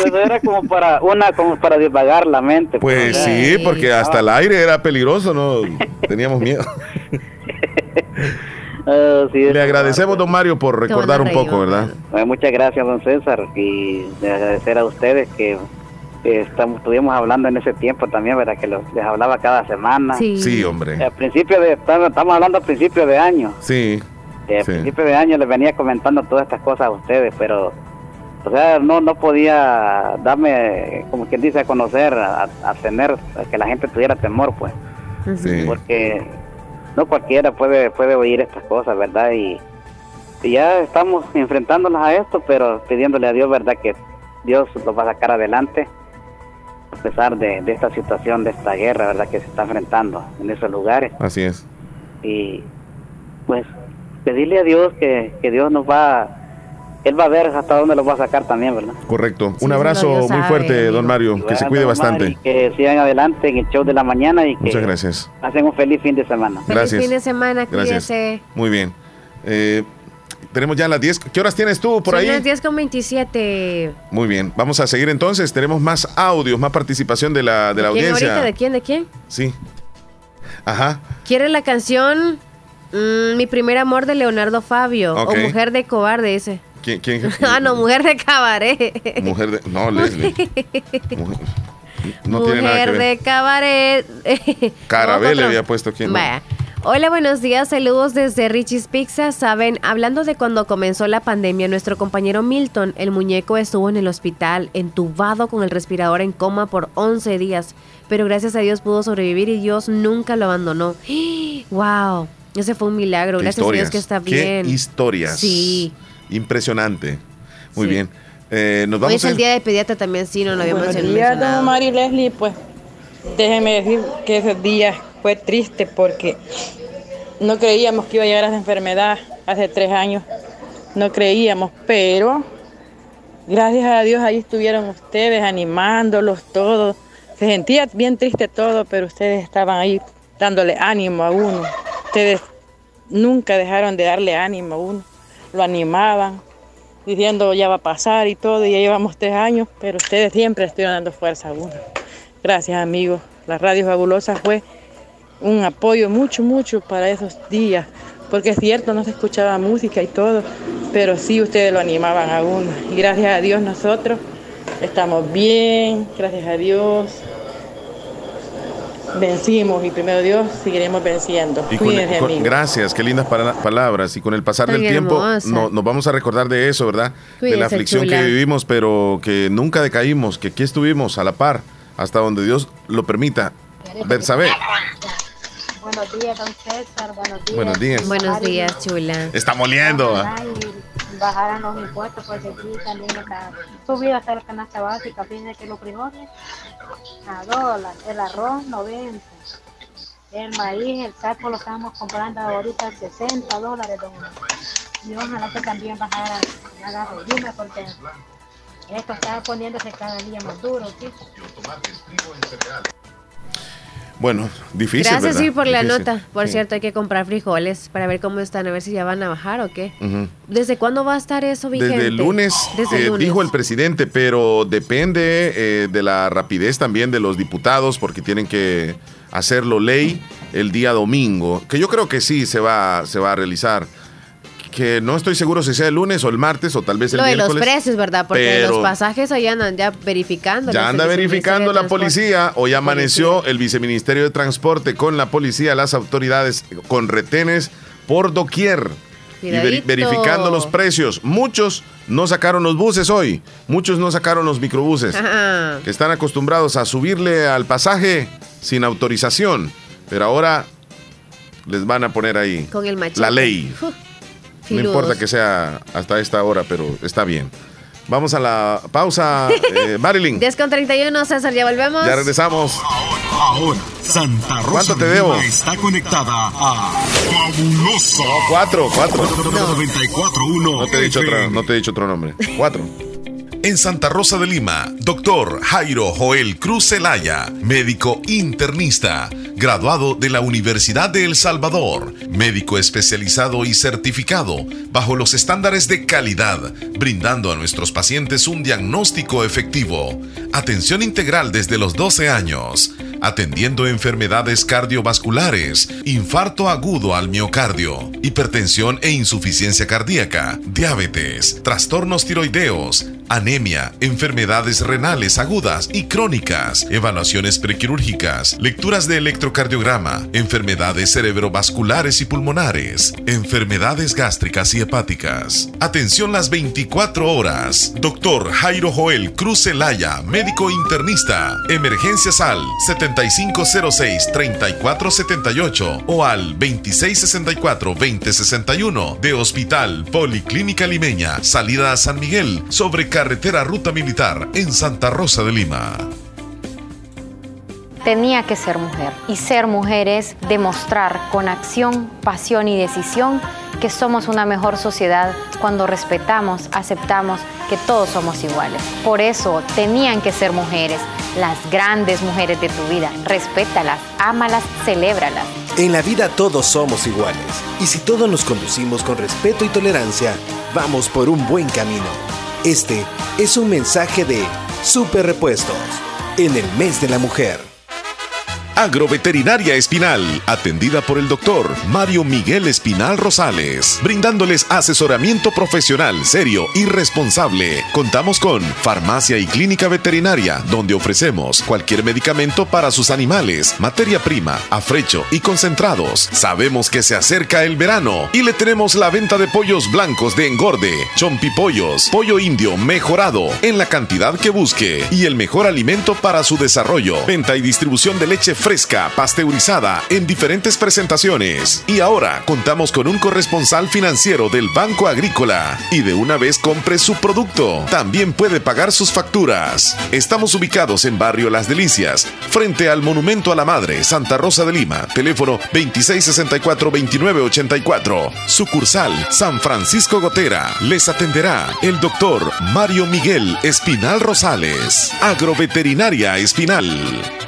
Pues era como para una como para divagar la mente. Pues ¿verdad? sí, porque hasta el aire era peligroso, ¿no? Teníamos miedo. <laughs> Ah, sí, Le agradecemos, don Mario, por recordar un poco, ¿verdad? Muchas gracias, don César, y de agradecer a ustedes que estamos, estuvimos hablando en ese tiempo también, ¿verdad? Que los- les hablaba cada semana. Sí. Sí, hombre. Al principio de, estamos hablando al principio de año. Sí. Eh, al Sí. principio de año les venía comentando todas estas cosas a ustedes, pero, o sea, no, no podía darme, como quien dice, a conocer, a, a tener, a que la gente tuviera temor, pues. Sí. Porque no cualquiera puede, puede oír estas cosas, ¿verdad? Y, y ya estamos enfrentándolas a esto, pero pidiéndole a Dios, ¿verdad? Que Dios los va a sacar adelante, a pesar de, de esta situación, de esta guerra, ¿verdad? Que se está enfrentando en esos lugares Así es. y pues pedirle a Dios que, que Dios nos va, Él va a ver hasta dónde los va a sacar también, ¿verdad? Correcto. Sí, un abrazo muy sabe, fuerte, amigo. don Mario. Que se cuide bastante. y que sigan adelante en el show de la mañana y que Muchas gracias. pasen un feliz fin de semana. Gracias. Feliz fin de semana, Gracias. cuídese. Muy bien. Eh, tenemos ya las 10. ¿Qué horas tienes tú por Son ahí? las 10 con 27. Muy bien. Vamos a seguir entonces. Tenemos más audios, más participación de la, de la ¿Quién audiencia. ahorita? ¿De quién? ¿De quién? Sí. Ajá. ¿Quiere la canción mm, Mi primer amor de Leonardo Fabio? O Mujer de cobarde, ese. ¿Quién? quién? <laughs> ah, no, Mujer de cabaret. Mujer de. No, Leslie. Mujer- No tiene nada que Mujer ver. de cabaret. <laughs> Carabel le había puesto aquí. Vaya. Hola, buenos días, saludos desde Richie's Pizza. Saben, hablando de cuando comenzó la pandemia, nuestro compañero Milton, el muñeco, estuvo en el hospital, entubado con el respirador en coma por 11 días, pero gracias a Dios pudo sobrevivir y Dios nunca lo abandonó. <gasps> ¡Wow! Ese fue un milagro, Qué gracias a Dios que está Qué bien. historias. Sí. Impresionante. Muy Sí. bien. Eh, nos Hoy es el día de pediatra también, sí, no lo habíamos Buenos días, mencionado. don Mari Leslie. Pues déjeme decir que ese día fue triste porque no creíamos que iba a llegar a esa enfermedad hace tres años. No creíamos, pero gracias a Dios ahí estuvieron ustedes animándolos todos. Se sentía bien triste todo, pero ustedes estaban ahí dándole ánimo a uno. Ustedes nunca dejaron de darle ánimo a uno. Lo animaban diciendo ya va a pasar y todo, y ya llevamos tres años, pero ustedes siempre estuvieron dando fuerza a uno. Gracias amigos, la radio fabulosa fue un apoyo mucho, mucho para esos días, porque es cierto, no se escuchaba música y todo, pero sí ustedes lo animaban a uno. Y gracias a Dios nosotros estamos bien, gracias a Dios vencimos y primero Dios seguiremos venciendo. Y gracias, qué lindas palabras. Y con el pasar del tiempo no, nos vamos a recordar de eso, ¿verdad? de la aflicción que vivimos, pero que nunca decaímos, que aquí estuvimos a la par hasta donde Dios lo permita. saber Buenos días, don César. Buenos días. Buenos días. Buenos días, chula. Está moliendo. Bajaran los impuestos, pues aquí también está subida hasta la canasta básica. Fíjense que los frijoles a dólar, el arroz 90, el maíz, el saco lo estamos comprando ahorita a 60 dólares, don. Y ojalá que también bajara la gasolina porque esto está poniéndose cada día más duro, ¿sí? Bueno, difícil. Gracias sí por la nota. Por cierto, hay que comprar frijoles para ver cómo están, a ver si ya van a bajar o qué. ¿Desde cuándo va a estar eso vigente? Desde el lunes, eh, dijo el presidente, pero depende eh, de la rapidez también de los diputados porque tienen que hacerlo ley el día domingo, que yo creo que sí se va, se va a realizar que no estoy seguro si sea el lunes o el martes o tal vez el miércoles. Lo de los precios, ¿verdad? Porque los pasajes allá andan ya verificando. Ya anda verificando la policía. Hoy amaneció el viceministerio de Transporte con la policía, las autoridades con retenes por doquier. Y verificando los precios. Muchos no sacaron los buses hoy. Muchos no sacaron los microbuses. Que están acostumbrados a subirle al pasaje sin autorización. Pero ahora les van a poner ahí con el la ley. No importa que sea hasta esta hora, pero está bien. Vamos a la pausa, <laughs> eh, Marilyn. 10 con 31, César, ya volvemos. Ya regresamos. Ahora, Santa Rosa ¿Cuánto te debo? está conectada a Fabuloso. No, cuatro, cuatro. No. 94.1 no te he dicho otro, no te he dicho otro nombre. Cuatro. En Santa Rosa de Lima, doctor Jairo Joel Cruz Zelaya, médico internista, graduado de la Universidad de El Salvador, médico especializado y certificado bajo los estándares de calidad, brindando a nuestros pacientes un diagnóstico efectivo, atención integral desde los 12 años, atendiendo enfermedades cardiovasculares, infarto agudo al miocardio, hipertensión e insuficiencia cardíaca, diabetes, trastornos tiroideos, anemia, enfermedades renales agudas y crónicas, evaluaciones prequirúrgicas, lecturas de electrocardiograma, enfermedades cerebrovasculares y pulmonares, enfermedades gástricas y hepáticas. Atención las 24 horas. Doctor Jairo Joel Cruz Zelaya, médico internista. Emergencias al 7506-3478 o al 2664-2061 de Hospital Policlínica Limeña, salida a San Miguel, sobre carretera Ruta Militar en Santa Rosa de Lima. Tenía que ser mujer y ser mujer es demostrar con acción, pasión y decisión que somos una mejor sociedad cuando respetamos, aceptamos que todos somos iguales. Por eso tenían que ser mujeres, las grandes mujeres de tu vida. Respétalas, ámalas, celébralas. En la vida todos somos iguales y si todos nos conducimos con respeto y tolerancia, vamos por un buen camino. Este es un mensaje de Super Repuestos en el mes de la mujer. Agroveterinaria Espinal, atendida por el doctor Mario Miguel Espinal Rosales, brindándoles asesoramiento profesional, serio y responsable. Contamos con farmacia y clínica veterinaria, donde ofrecemos cualquier medicamento para sus animales, materia prima, afrecho y concentrados. Sabemos que se acerca el verano y le tenemos la venta de pollos blancos de engorde, chompipollos, pollo indio mejorado en la cantidad que busque y el mejor alimento para su desarrollo. Venta y distribución de leche fresca, pasteurizada en diferentes presentaciones. Y ahora contamos con un corresponsal financiero del Banco Agrícola. Y de una vez compre su producto, también puede pagar sus facturas. Estamos ubicados en Barrio Las Delicias, frente al Monumento a la Madre, Santa Rosa de Lima. Teléfono 2664-2984. Sucursal San Francisco Gotera. Les atenderá el doctor Mario Miguel Espinal Rosales. Agroveterinaria Espinal.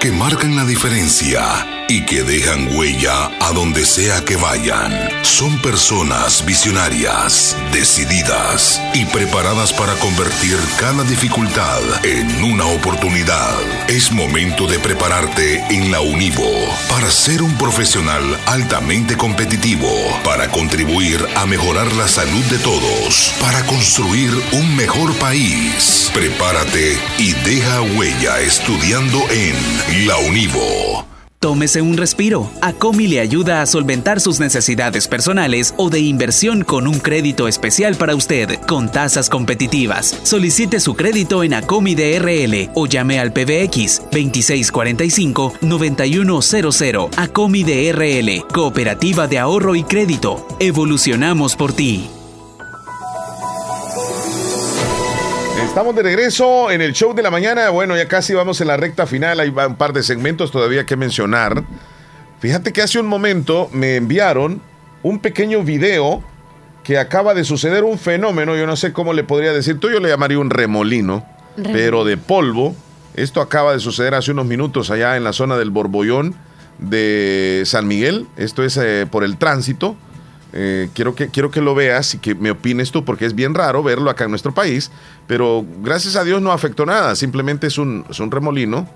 que marcan la diferencia y que dejan huella a donde sea que vayan. Son personas visionarias, decididas y preparadas para convertir cada dificultad en una oportunidad. Es momento de prepararte en la Univo para ser un profesional altamente competitivo, para contribuir a mejorar la salud de todos, para construir un mejor país. Prepárate y deja huella estudiando en la Univo. Tómese un respiro. Acomi le ayuda a solventar sus necesidades personales o de inversión con un crédito especial para usted, con tasas competitivas. Solicite su crédito en Acomi DRL o llame al PBX 2645-9100. Acomi DRL, Cooperativa de Ahorro y Crédito. Evolucionamos por ti. Estamos de regreso en el show de la mañana. Bueno, ya casi vamos en la recta final. Hay un par de segmentos todavía que mencionar. Fíjate que hace un momento me enviaron un pequeño video que acaba de suceder un fenómeno. Yo no sé cómo le podría decir. Tú yo le llamaría un remolino, pero de polvo. Esto acaba de suceder hace unos minutos allá en la zona del Borbollón de San Miguel. Esto es eh, por el tránsito. Eh, quiero, que, quiero que lo veas y que me opines tú, porque es bien raro verlo acá en nuestro país, pero gracias a Dios no afectó nada, simplemente es un, es un remolino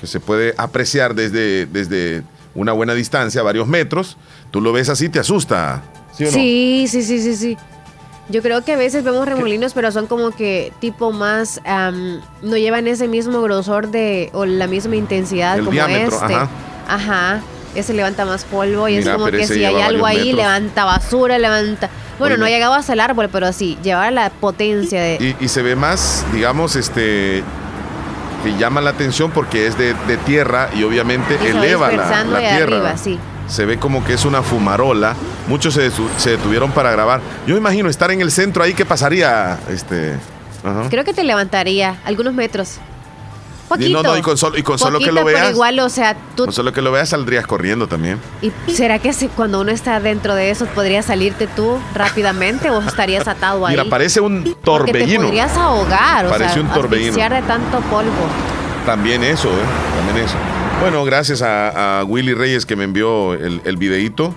que se puede apreciar desde, desde una buena distancia, varios metros. Tú lo ves así, te asusta. ¿sí, o no? Sí, sí, sí, sí, sí. Yo creo que a veces vemos remolinos, pero son como que tipo más, am, no llevan ese mismo grosor de, o la misma intensidad El como diámetro, este. ajá. Ajá. Ese levanta más polvo y es como que si hay algo ahí, metros. levanta basura, levanta... Bueno, no Oíme. llegaba hasta el árbol, pero sí, llevaba la potencia de... Y, y se ve más, digamos, este que llama la atención porque es de, de tierra y obviamente y eleva la, la tierra. arriba, sí. Se ve como que es una fumarola. Muchos se, se detuvieron para grabar. Yo me imagino estar en el centro ahí, ¿qué pasaría? Este. Creo que te levantaría algunos metros. Y Poquito. no, no, y con solo, y con solo que lo pero veas, igual, o sea, tú... con solo que lo veas saldrías corriendo también. ¿Y será que si cuando uno está dentro de eso podrías salirte tú rápidamente o estarías atado ahí? Mira, parece un Porque te torbellino. podrías ahogar, o Parece sea, un torbellino. de tanto polvo. También eso, ¿eh? También eso. Bueno, gracias a, a Willy Reyes que me envió el, el videíto.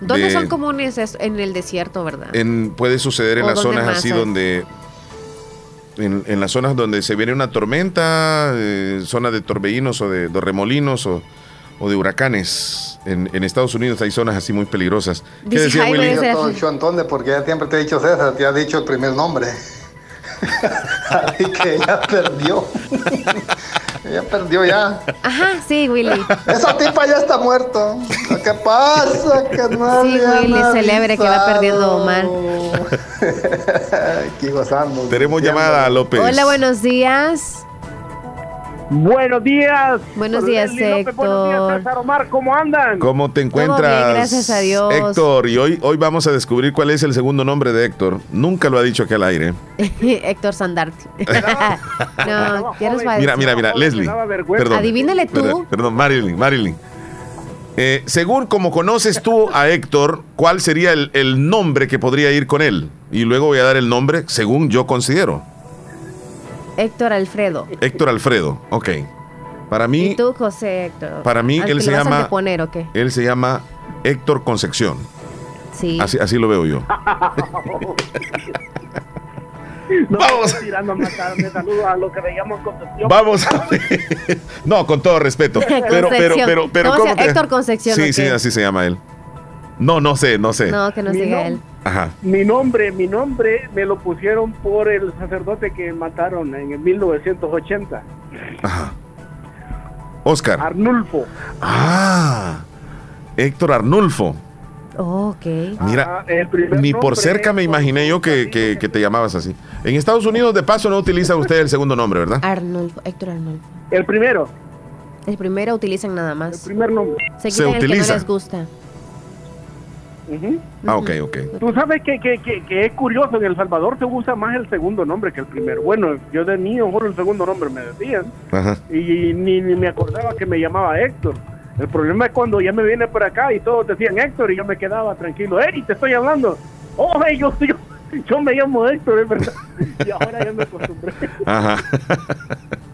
¿Dónde de- son comunes es- en el desierto, verdad? en- puede suceder en ¿O las zonas así hay? donde en, en las zonas donde se viene una tormenta, eh, zonas de torbellinos o de, de remolinos o, o de huracanes. En, en Estados Unidos hay zonas así muy peligrosas. ¿Qué Dice decía Willy? ese- Don Chuantonde, porque ya siempre te he dicho César, te ha dicho el primer nombre. Así que ella perdió. ella perdió ya. Ajá, sí, Willy. Esa tipa ya está muerto. Lo que pasa que no Sí, Willy, celebre que va perdiendo Omar. <laughs> Aquí gozando. Tenemos llamada, López. Hola, buenos días. Buenos días. Buenos días, López, Buenos días, Héctor. César Omar. ¿Cómo andan? ¿Cómo te encuentras? bien, gracias a Dios. Héctor, y hoy, hoy vamos a descubrir cuál es el segundo nombre de Héctor. Nunca lo ha dicho aquí al aire. <laughs> Héctor Sandarte. <laughs> no, ¿quieres para Mira, mira, mira, Leslie. Perdón. Adivínale tú. Perdón, perdón, Marilyn, Marilyn. Eh, según como conoces tú a Héctor, ¿cuál sería el, el nombre que podría ir con él? Y luego voy a dar el nombre según yo considero. Héctor Alfredo. Héctor Alfredo, ok. Para mí, ¿Y tú, José Héctor? para mí ¿Al él se llama, anteponer o qué? él se llama Héctor Concepción. Sí. Así, así lo veo yo. <laughs> No, Vamos. tirando a matarme. Saludos a los que veíamos Concepción. Vamos a <laughs> No, con todo respeto. <laughs> Pero, pero, pero, pero, ¿Cómo se- ¿cómo te- Héctor Concepción, Sí, ¿o sí, qué? así se llama él. No, no sé, no sé. No, que diga nom- él. Ajá. Mi nombre, mi nombre me lo pusieron por el sacerdote que mataron en el 1980. Ajá. Oscar. Arnulfo. Ah, Héctor Arnulfo. ok. Mira, el primer ni por cerca me imaginé yo que, que- que te llamabas así. En Estados Unidos, de paso, no utiliza usted el segundo nombre, ¿verdad? Arnulfo, Héctor Arnulfo. El primero. El primero utilizan nada más. El primer nombre. Se, Se quitan el que utiliza. no les gusta. Ah, ok, ok. Tú sabes que, que, que, que es curioso, en El Salvador se usa más el segundo nombre que el primero. Bueno, yo de niño solo el segundo nombre me decían Ajá. y ni, ni me acordaba que me llamaba Héctor. El problema es cuando ya me viene por acá y todos decían Héctor y yo me quedaba tranquilo. Eri, te estoy hablando. Oh, hey, yo, yo, yo me llamo Héctor, es verdad. <laughs> Y ahora ya me acostumbré. Ajá. <laughs>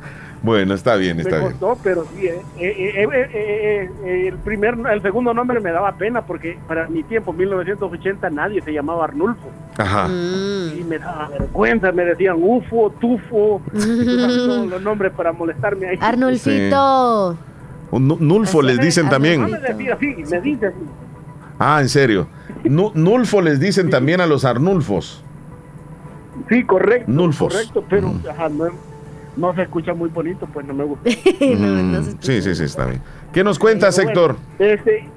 bueno, está bien, está me bien. costó, pero sí, eh, eh, eh, eh, eh, eh, el primer, el segundo nombre me daba pena porque para mi tiempo, 1980, nadie se llamaba Arnulfo. Ajá. Mm. Y me daba vergüenza, me decían UFO, Tufo, todos los nombres para molestarme ahí. Arnulfito. Nulfo les dicen No también. me decía así, me dice así. Ah, en serio. Nu- Nulfo les dicen también a los Arnulfos. Sí, correcto. Nulfos. Correcto, pero ajá, no, no se escucha muy bonito, pues no me gusta. <laughs> Mm, sí, sí, sí, está bien. ¿Qué nos cuentas, Pero Héctor? bueno, este,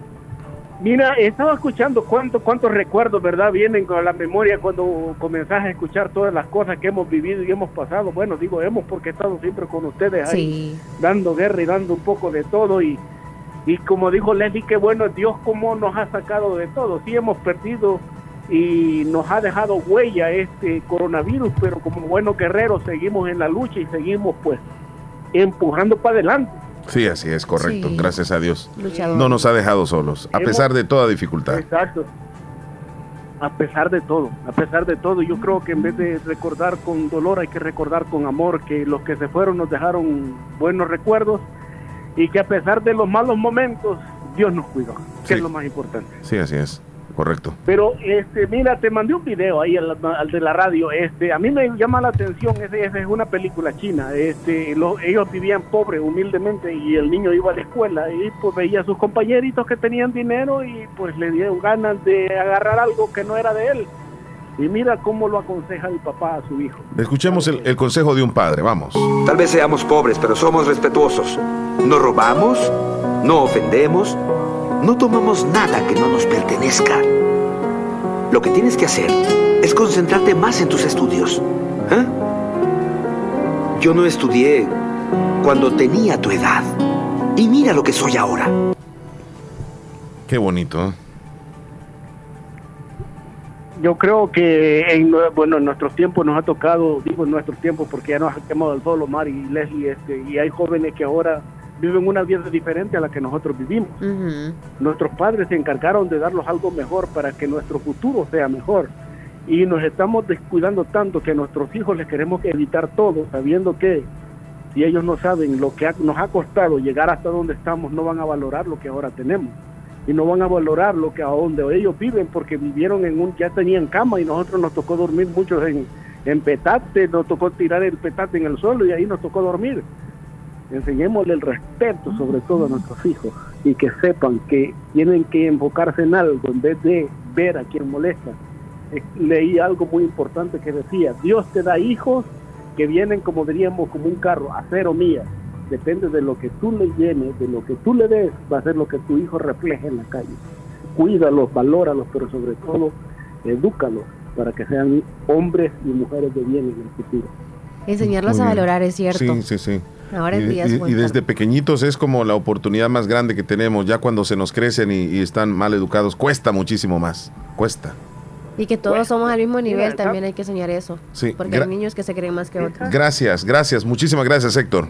mira, estaba escuchando cuánto, cuántos recuerdos, ¿verdad? Vienen con la memoria cuando comenzás a escuchar todas las cosas que hemos vivido y hemos pasado. Bueno, digo hemos porque he estado siempre con ustedes ahí, Sí. dando guerra y dando un poco de todo. Y, y como dijo Leslie, qué bueno Dios cómo nos ha sacado de todo. Sí hemos perdido y nos ha dejado huella este coronavirus, pero como buenos guerreros seguimos en la lucha y seguimos pues empujando para adelante. Sí, así es, correcto. Sí. Gracias a Dios. Luchador. No nos ha dejado solos, a pesar de toda dificultad. Exacto. A pesar de todo, a pesar de todo, yo creo que en vez de recordar con dolor hay que recordar con amor que los que se fueron nos dejaron buenos recuerdos y que a pesar de los malos momentos Dios nos cuidó, que Sí. es lo más importante. Sí, así es. Correcto. Pero este, mira, te mandé un video ahí al, al de la radio. Este, a mí me llama la atención. Esa es una película china. Este, lo- ellos vivían pobres, humildemente, y el niño iba a la escuela y pues veía a sus compañeritos que tenían dinero y pues le dieron ganas de agarrar algo que no era de él. Y mira cómo lo aconseja el papá a su hijo. Escuchemos el, el consejo de un padre, vamos. Tal vez seamos pobres, pero somos respetuosos. No robamos, no ofendemos, no tomamos nada que no nos pertenezca. Lo que tienes que hacer es concentrarte más en tus estudios. ¿eh? Yo no estudié cuando tenía tu edad. Y mira lo que soy ahora. Qué bonito. ¿eh? Yo creo que en, bueno, en nuestros tiempos nos ha tocado, digo en nuestros tiempos porque ya nos ha quemado el sol, Omar y Leslie, este, y hay jóvenes que ahora viven una vida diferente a la que nosotros vivimos. Nuestros padres se encargaron de darnos algo mejor para que nuestro futuro sea mejor. Y nos estamos descuidando tanto que a nuestros hijos les queremos evitar todo, sabiendo que si ellos no saben lo que ha- nos ha costado llegar hasta donde estamos, no van a valorar lo que ahora tenemos. Y no van a valorar lo que a donde ellos viven, porque vivieron en un, ya tenían cama y nosotros nos tocó dormir muchos en, en petate, nos tocó tirar el petate en el suelo y ahí nos tocó dormir enseñémosle el respeto sobre todo a nuestros hijos y que sepan que tienen que enfocarse en algo en vez de ver a quien molesta. Eh, Leí algo muy importante que decía, Dios te da hijos que vienen como diríamos como un carro a cero. Depende de lo que tú le llenes, de lo que tú le des, va a ser lo que tu hijo refleje en la calle. Cuídalos, valóralos, pero sobre todo edúcalos para que sean hombres y mujeres de bien en el futuro. Enseñarlos a valorar, es cierto. Sí, sí, sí. Ahora y, día es y- y desde pequeñitos es como la oportunidad más grande que tenemos. Ya cuando se nos crecen y, y están mal educados, cuesta muchísimo más. Cuesta. Y que todos somos al mismo nivel, también hay que enseñar eso. Sí, Porque hay niños que se creen más que otros. Gracias, gracias. Muchísimas gracias, Héctor.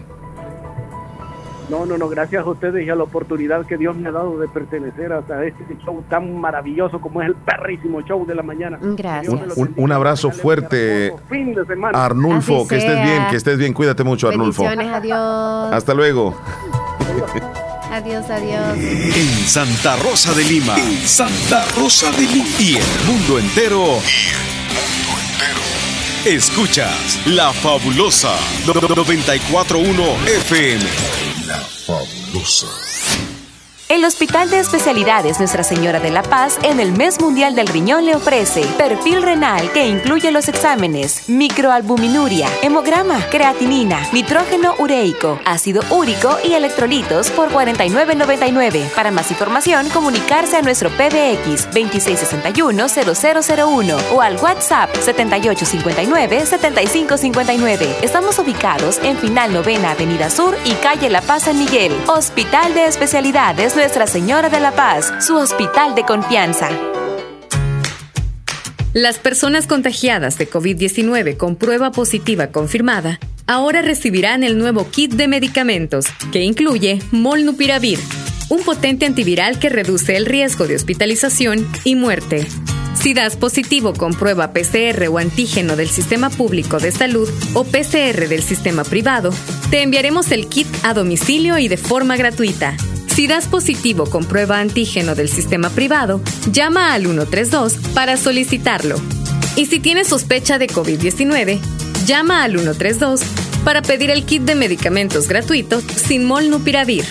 No, no, no, gracias a ustedes y a la oportunidad que Dios me ha dado de pertenecer hasta este show tan maravilloso como es el perrísimo show de la mañana. Gracias. Un, un- un abrazo fuerte, Fin de semana. Arnulfo. Así Que estés bien, que estés bien. Cuídate mucho, Arnulfo. Adiós. Hasta luego. Adiós, adiós. En Santa Rosa de Lima. En Santa Rosa de Lima. Y el mundo entero. Escuchas La Fabulosa 941 FM. La fabulosa. El Hospital de Especialidades Nuestra Señora de la Paz en el Mes Mundial del Riñón le ofrece perfil renal que incluye los exámenes microalbuminuria, hemograma, creatinina, nitrógeno ureico, ácido úrico y electrolitos por 49.99. Para más información, comunicarse a nuestro PBX 2661-0001 o al WhatsApp 7859-7559. Estamos ubicados en Final Novena Avenida Sur y Calle La Paz San Miguel. Hospital de Especialidades Nuestra Señora de la Paz, su hospital de confianza. Las personas contagiadas de COVID-19 con prueba positiva confirmada ahora recibirán el nuevo kit de medicamentos que incluye Molnupiravir, un potente antiviral que reduce el riesgo de hospitalización y muerte. Si das positivo con prueba PCR o antígeno del Sistema Público de Salud o PCR del Sistema Privado, te enviaremos el kit a domicilio y de forma gratuita. Si das positivo con prueba antígeno del sistema privado, llama al 132 para solicitarlo. Y si tienes sospecha de COVID-19, llama al 132 para pedir el kit de medicamentos gratuitos sin molnupiravir.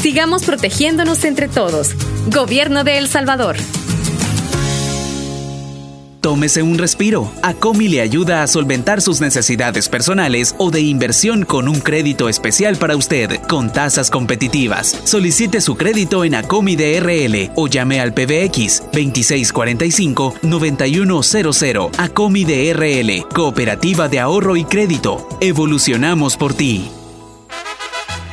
Sigamos protegiéndonos entre todos. Gobierno de El Salvador. Tómese un respiro. Acomi le ayuda a solventar sus necesidades personales o de inversión con un crédito especial para usted, con tasas competitivas. Solicite su crédito en Acomi DRL o llame al PBX 2645-9100. Acomi DRL, Cooperativa de Ahorro y Crédito. Evolucionamos por ti.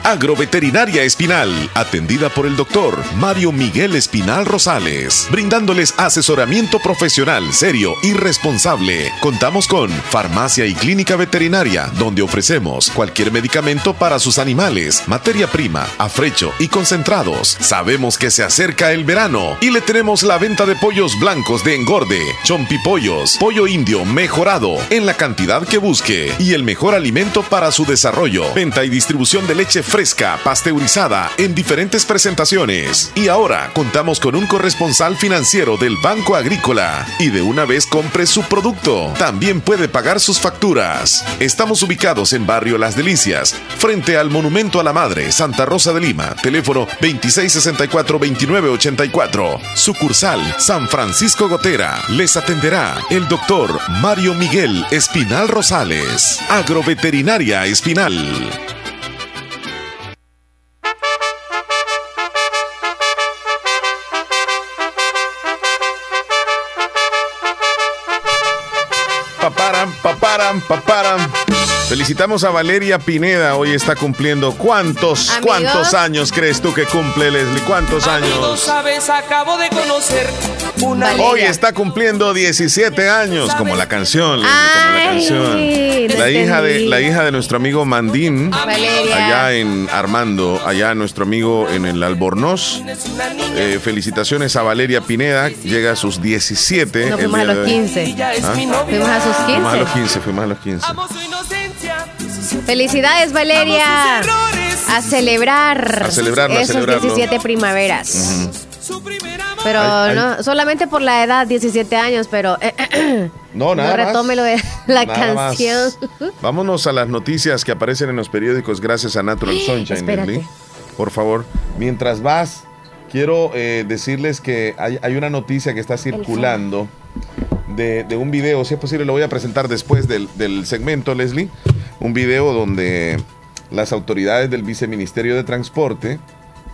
Agroveterinaria Espinal, atendida por el doctor Mario Miguel Espinal Rosales, brindándoles asesoramiento profesional, serio y responsable. Contamos con farmacia y clínica veterinaria, donde ofrecemos cualquier medicamento para sus animales, materia prima, afrecho y concentrados. Sabemos que se acerca el verano y le tenemos la venta de pollos blancos de engorde, chompipollos, pollo indio mejorado en la cantidad que busque y el mejor alimento para su desarrollo. Venta y distribución de leche fresca, pasteurizada, en diferentes presentaciones. Y ahora contamos con un corresponsal financiero del Banco Agrícola. Y de una vez compre su producto, también puede pagar sus facturas. Estamos ubicados en Barrio Las Delicias, frente al Monumento a la Madre, Santa Rosa de Lima. Teléfono 2664-2984. Sucursal San Francisco Gotera. Les atenderá el doctor Mario Miguel Espinal Rosales. Agroveterinaria Espinal. Paparam, paparam. Felicitamos a Valeria Pineda, hoy está cumpliendo. ¿Cuántos, Amigos. cuántos años crees tú que cumple, Leslie? ¿Cuántos años? sabes, acabo de conocer una Hoy está cumpliendo 17 años, como la canción, Leslie, como la canción. La hija, de, la hija de nuestro amigo Mandín, Valeria. allá en Armando, allá nuestro amigo en el Albornoz. Eh, felicitaciones a Valeria Pineda, llega a sus 17. No el fuimos a los de hoy. 15. ¿Ah? Fuimos a sus Fuimos a los 15. 15, fuimos a los 15. Felicidades, Valeria. A celebrar. A celebrarlo, a esos celebrarlo. 17 primaveras. Pero Ay, ay. no, solamente por la edad, 17 años, pero <coughs> No, nada no más. retome lo de la Nada más. canción. <laughs> Vámonos a las noticias que aparecen en los periódicos gracias a Natural <gasps> Sunshine. Leslie. Por favor, mientras vas, quiero eh, decirles que hay, hay una noticia que está circulando de, de un video, si es posible lo voy a presentar después del, del segmento, Leslie. Un video donde las autoridades del Viceministerio de Transporte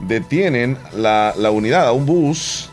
detienen la, la unidad a un bus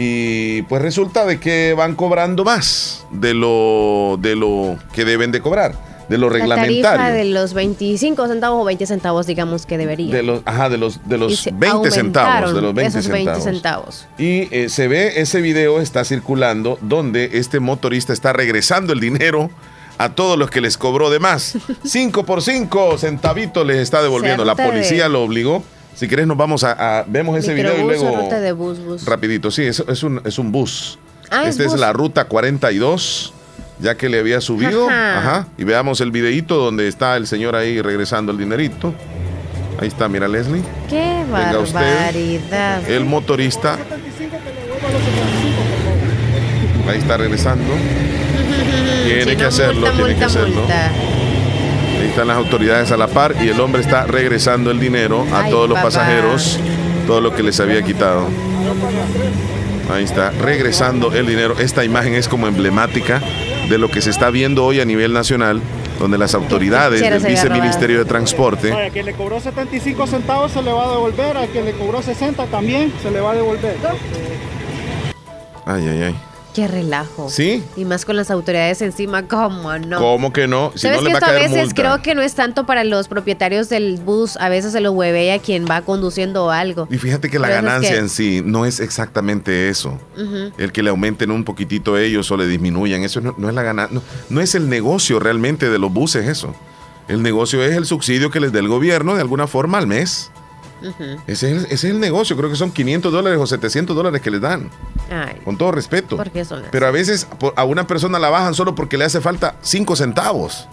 y pues resulta de que van cobrando más de lo, de lo que deben de cobrar, de lo La reglamentario. tarifa de los 25 centavos o 20 centavos, digamos que debería. De los, ajá, de los, de los se 20 centavos. De los 20 esos 20 centavos. centavos. Y eh, se ve ese video, está circulando, donde este motorista está regresando el dinero a todos los que les cobró de más. <laughs> 5 por 5 centavitos les está devolviendo. La de- policía lo obligó. Si querés nos vamos a, a- vemos ese video y Microbús o luego ruta de bus, bus. rapidito. Sí, es, es un, es un bus. Ah, es Esta es, bus. la ruta 42, ya que le había subido. Ajá. Ajá. Y veamos el videito donde está el señor ahí regresando el dinerito. Ahí está, mira Leslie. Qué Venga usted. barbaridad. El motorista. Ahí está regresando. Tiene que hacerlo, multa, tiene que multa, hacerlo. multa. Ahí están las autoridades a la par y el hombre está regresando el dinero a Ay, todos los papá. pasajeros todo lo que les había quitado. Ahí está, regresando el dinero. Esta imagen es como emblemática de lo que se está viendo hoy a nivel nacional, donde las autoridades del Viceministerio de Transporte... A quien le cobró 75 centavos se le va a devolver, a quien le cobró 60 también se le va a devolver. Ay, ay, ay. Qué relajo. ¿Sí? Y más con las autoridades encima, ¿cómo no? ¿Cómo que no? Si ¿Sabes no que a esto a veces multa. creo que no es tanto para los propietarios del bus, a veces se lo hueve a quien va conduciendo algo. Y fíjate que la Pero eso es ganancia que- en sí no es exactamente eso. El que le aumenten un poquitito ellos o le disminuyan, eso no, no es la ganancia. No, no es el negocio realmente de los buses eso. El negocio es el subsidio que les da el gobierno de alguna forma al mes. Ese es, el, ese es el negocio, creo que son 500 dólares o 700 dólares que les dan, Ay, con todo respeto. Pero a veces a una persona la bajan solo porque le hace falta 5 centavos.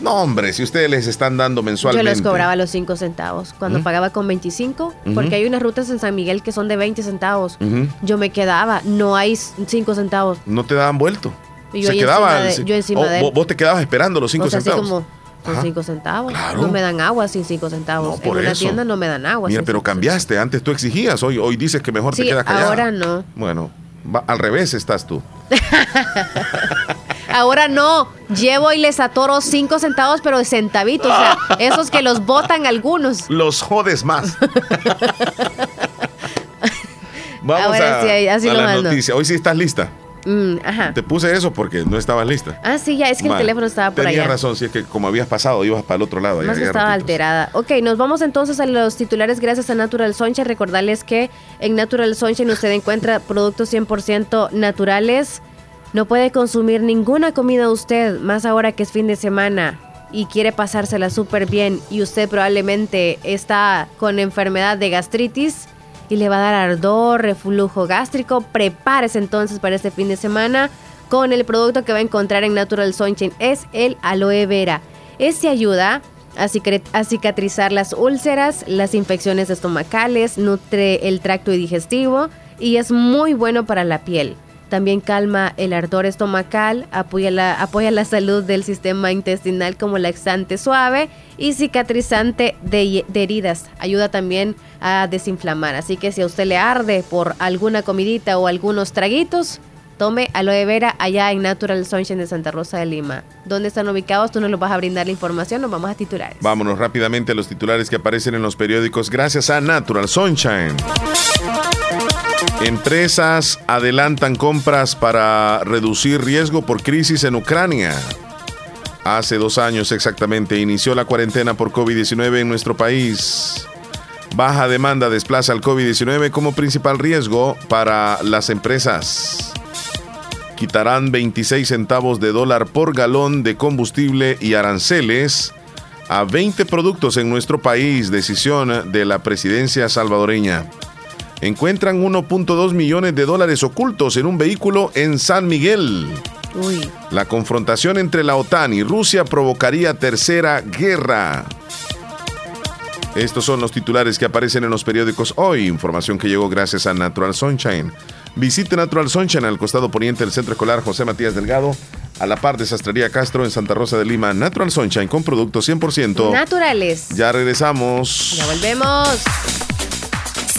No, hombre, si ustedes les están dando Yo mensualmente. les cobraba los 5 centavos. Cuando pagaba con 25, Ujú. porque hay unas rutas en San Miguel que son de 20 centavos. Yo me quedaba, no hay 5 centavos. No te daban vuelto. Y yo Se quedaba. encima de- sí. yo encima de él. vos, vos te quedabas esperando los 5 o sea, centavos. así como con Ajá. 5 centavos. Claro. No me dan agua sin 5 centavos. por en una eso. tienda no me dan agua. Mira, sin pero cinco cambiaste. Antes tú exigías. Hoy, hoy dices que mejor te quedas callado. ahora no. Bueno, va- al revés estás tú. <laughs> Ahora no, llevo y les atoro 5 centavos, pero de centavitos. O sea, <laughs> esos que los botan algunos. Los jodes más. <laughs> Vamos Ahora a, sí, así a lo la mando. noticia. Hoy sí estás lista. Mm, ajá. Te puse eso porque no estabas lista. Ah, sí, ya, es que el teléfono estaba por Tenías allá. razón, si es que como habías pasado, ibas para el otro lado. Más estaba alterada. Ok, nos vamos entonces a los titulares gracias a Natural Sunshine. Recordarles que en Natural Sunshine usted encuentra <laughs> productos 100% naturales. No puede consumir ninguna comida usted, más ahora que es fin de semana y quiere pasársela súper bien y usted probablemente está con enfermedad de gastritis y le va a dar ardor, reflujo gástrico. Prepárese entonces para este fin de semana con el producto que va a encontrar en Natural Sunshine. Es el aloe vera. Este ayuda a, cicatrizar las úlceras, las infecciones estomacales, nutre el tracto digestivo y es muy bueno para la piel. También calma el ardor estomacal, apoya la, apoya la salud del sistema intestinal como laxante suave y cicatrizante de, heridas. Ayuda también a desinflamar. Así que si a usted le arde por alguna comidita o algunos traguitos, tome aloe vera allá en Natural Sunshine de Santa Rosa de Lima. ¿Dónde están ubicados? Tú nos los vas a brindar la información. Nos vamos a titulares. Vámonos rápidamente a los titulares que aparecen en los periódicos gracias a Natural Sunshine. Empresas adelantan compras para reducir riesgo por crisis en Ucrania. Hace dos años exactamente inició la cuarentena por COVID-19 en nuestro país. Baja demanda desplaza al COVID-19 como principal riesgo para las empresas. Quitarán 26 centavos de dólar por galón de combustible y aranceles a 20 productos en nuestro país, decisión de la presidencia salvadoreña. Encuentran 1.2 millones de dólares ocultos en un vehículo en San Miguel. Uy. La confrontación entre la OTAN y Rusia provocaría tercera guerra. Estos son los titulares que aparecen en los periódicos hoy. Información que llegó gracias a Natural Sunshine. Visite Natural Sunshine al costado poniente del Centro Escolar José Matías Delgado, a la par de Sastrería Castro en Santa Rosa de Lima. Natural Sunshine con productos 100%. Naturales. Ya regresamos. Ya volvemos.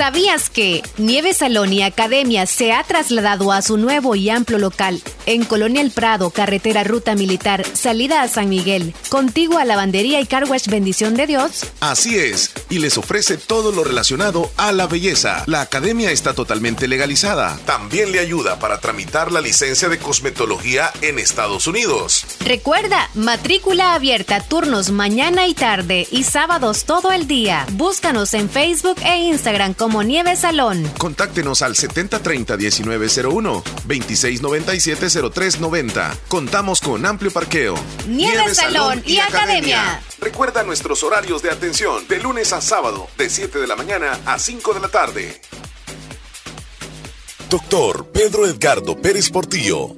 ¿Sabías que Nieve Salón y Academia se ha trasladado a su nuevo y amplio local en Colonia El Prado, carretera Ruta Militar, salida a San Miguel, contigo a Lavandería y Carwash Bendición de Dios? Así es, y les ofrece todo lo relacionado a la belleza. La academia está totalmente legalizada. También le ayuda para tramitar la licencia de cosmetología en Estados Unidos. Recuerda, matrícula abierta, turnos mañana y tarde y sábados todo el día. Búscanos en Facebook e Instagram como Nieve Salón. Contáctenos al 7030-1901, 2697-0390. Contamos con amplio parqueo. Nieve Salón y Academia. Recuerda nuestros horarios de atención de lunes a sábado, de 7 de la mañana a 5 de la tarde. Doctor Pedro Edgardo Pérez Portillo,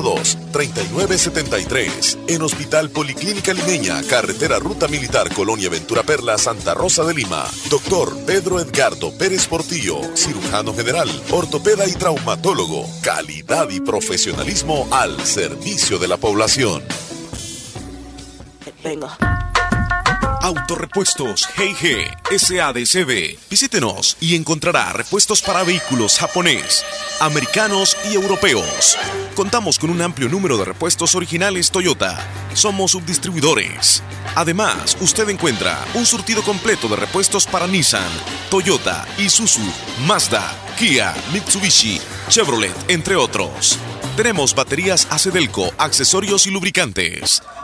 7202-3973. En Hospital Policlínica Limeña, Carretera Ruta Militar Colonia Ventura Perla, Santa Rosa de Lima. Doctor Pedro Edgardo Pérez Portillo, cirujano general, ortopeda y traumatólogo. Calidad y profesionalismo al servicio de la población. Venga. Autorepuestos GG SADCB. Visítenos y encontrará repuestos para vehículos japonés, americanos y europeos. Contamos con un amplio número de repuestos originales Toyota. Somos subdistribuidores. Además, usted encuentra un surtido completo de repuestos para Nissan, Toyota, Isuzu, Mazda, Kia, Mitsubishi, Chevrolet, entre otros. Tenemos baterías Acedelco, accesorios y lubricantes.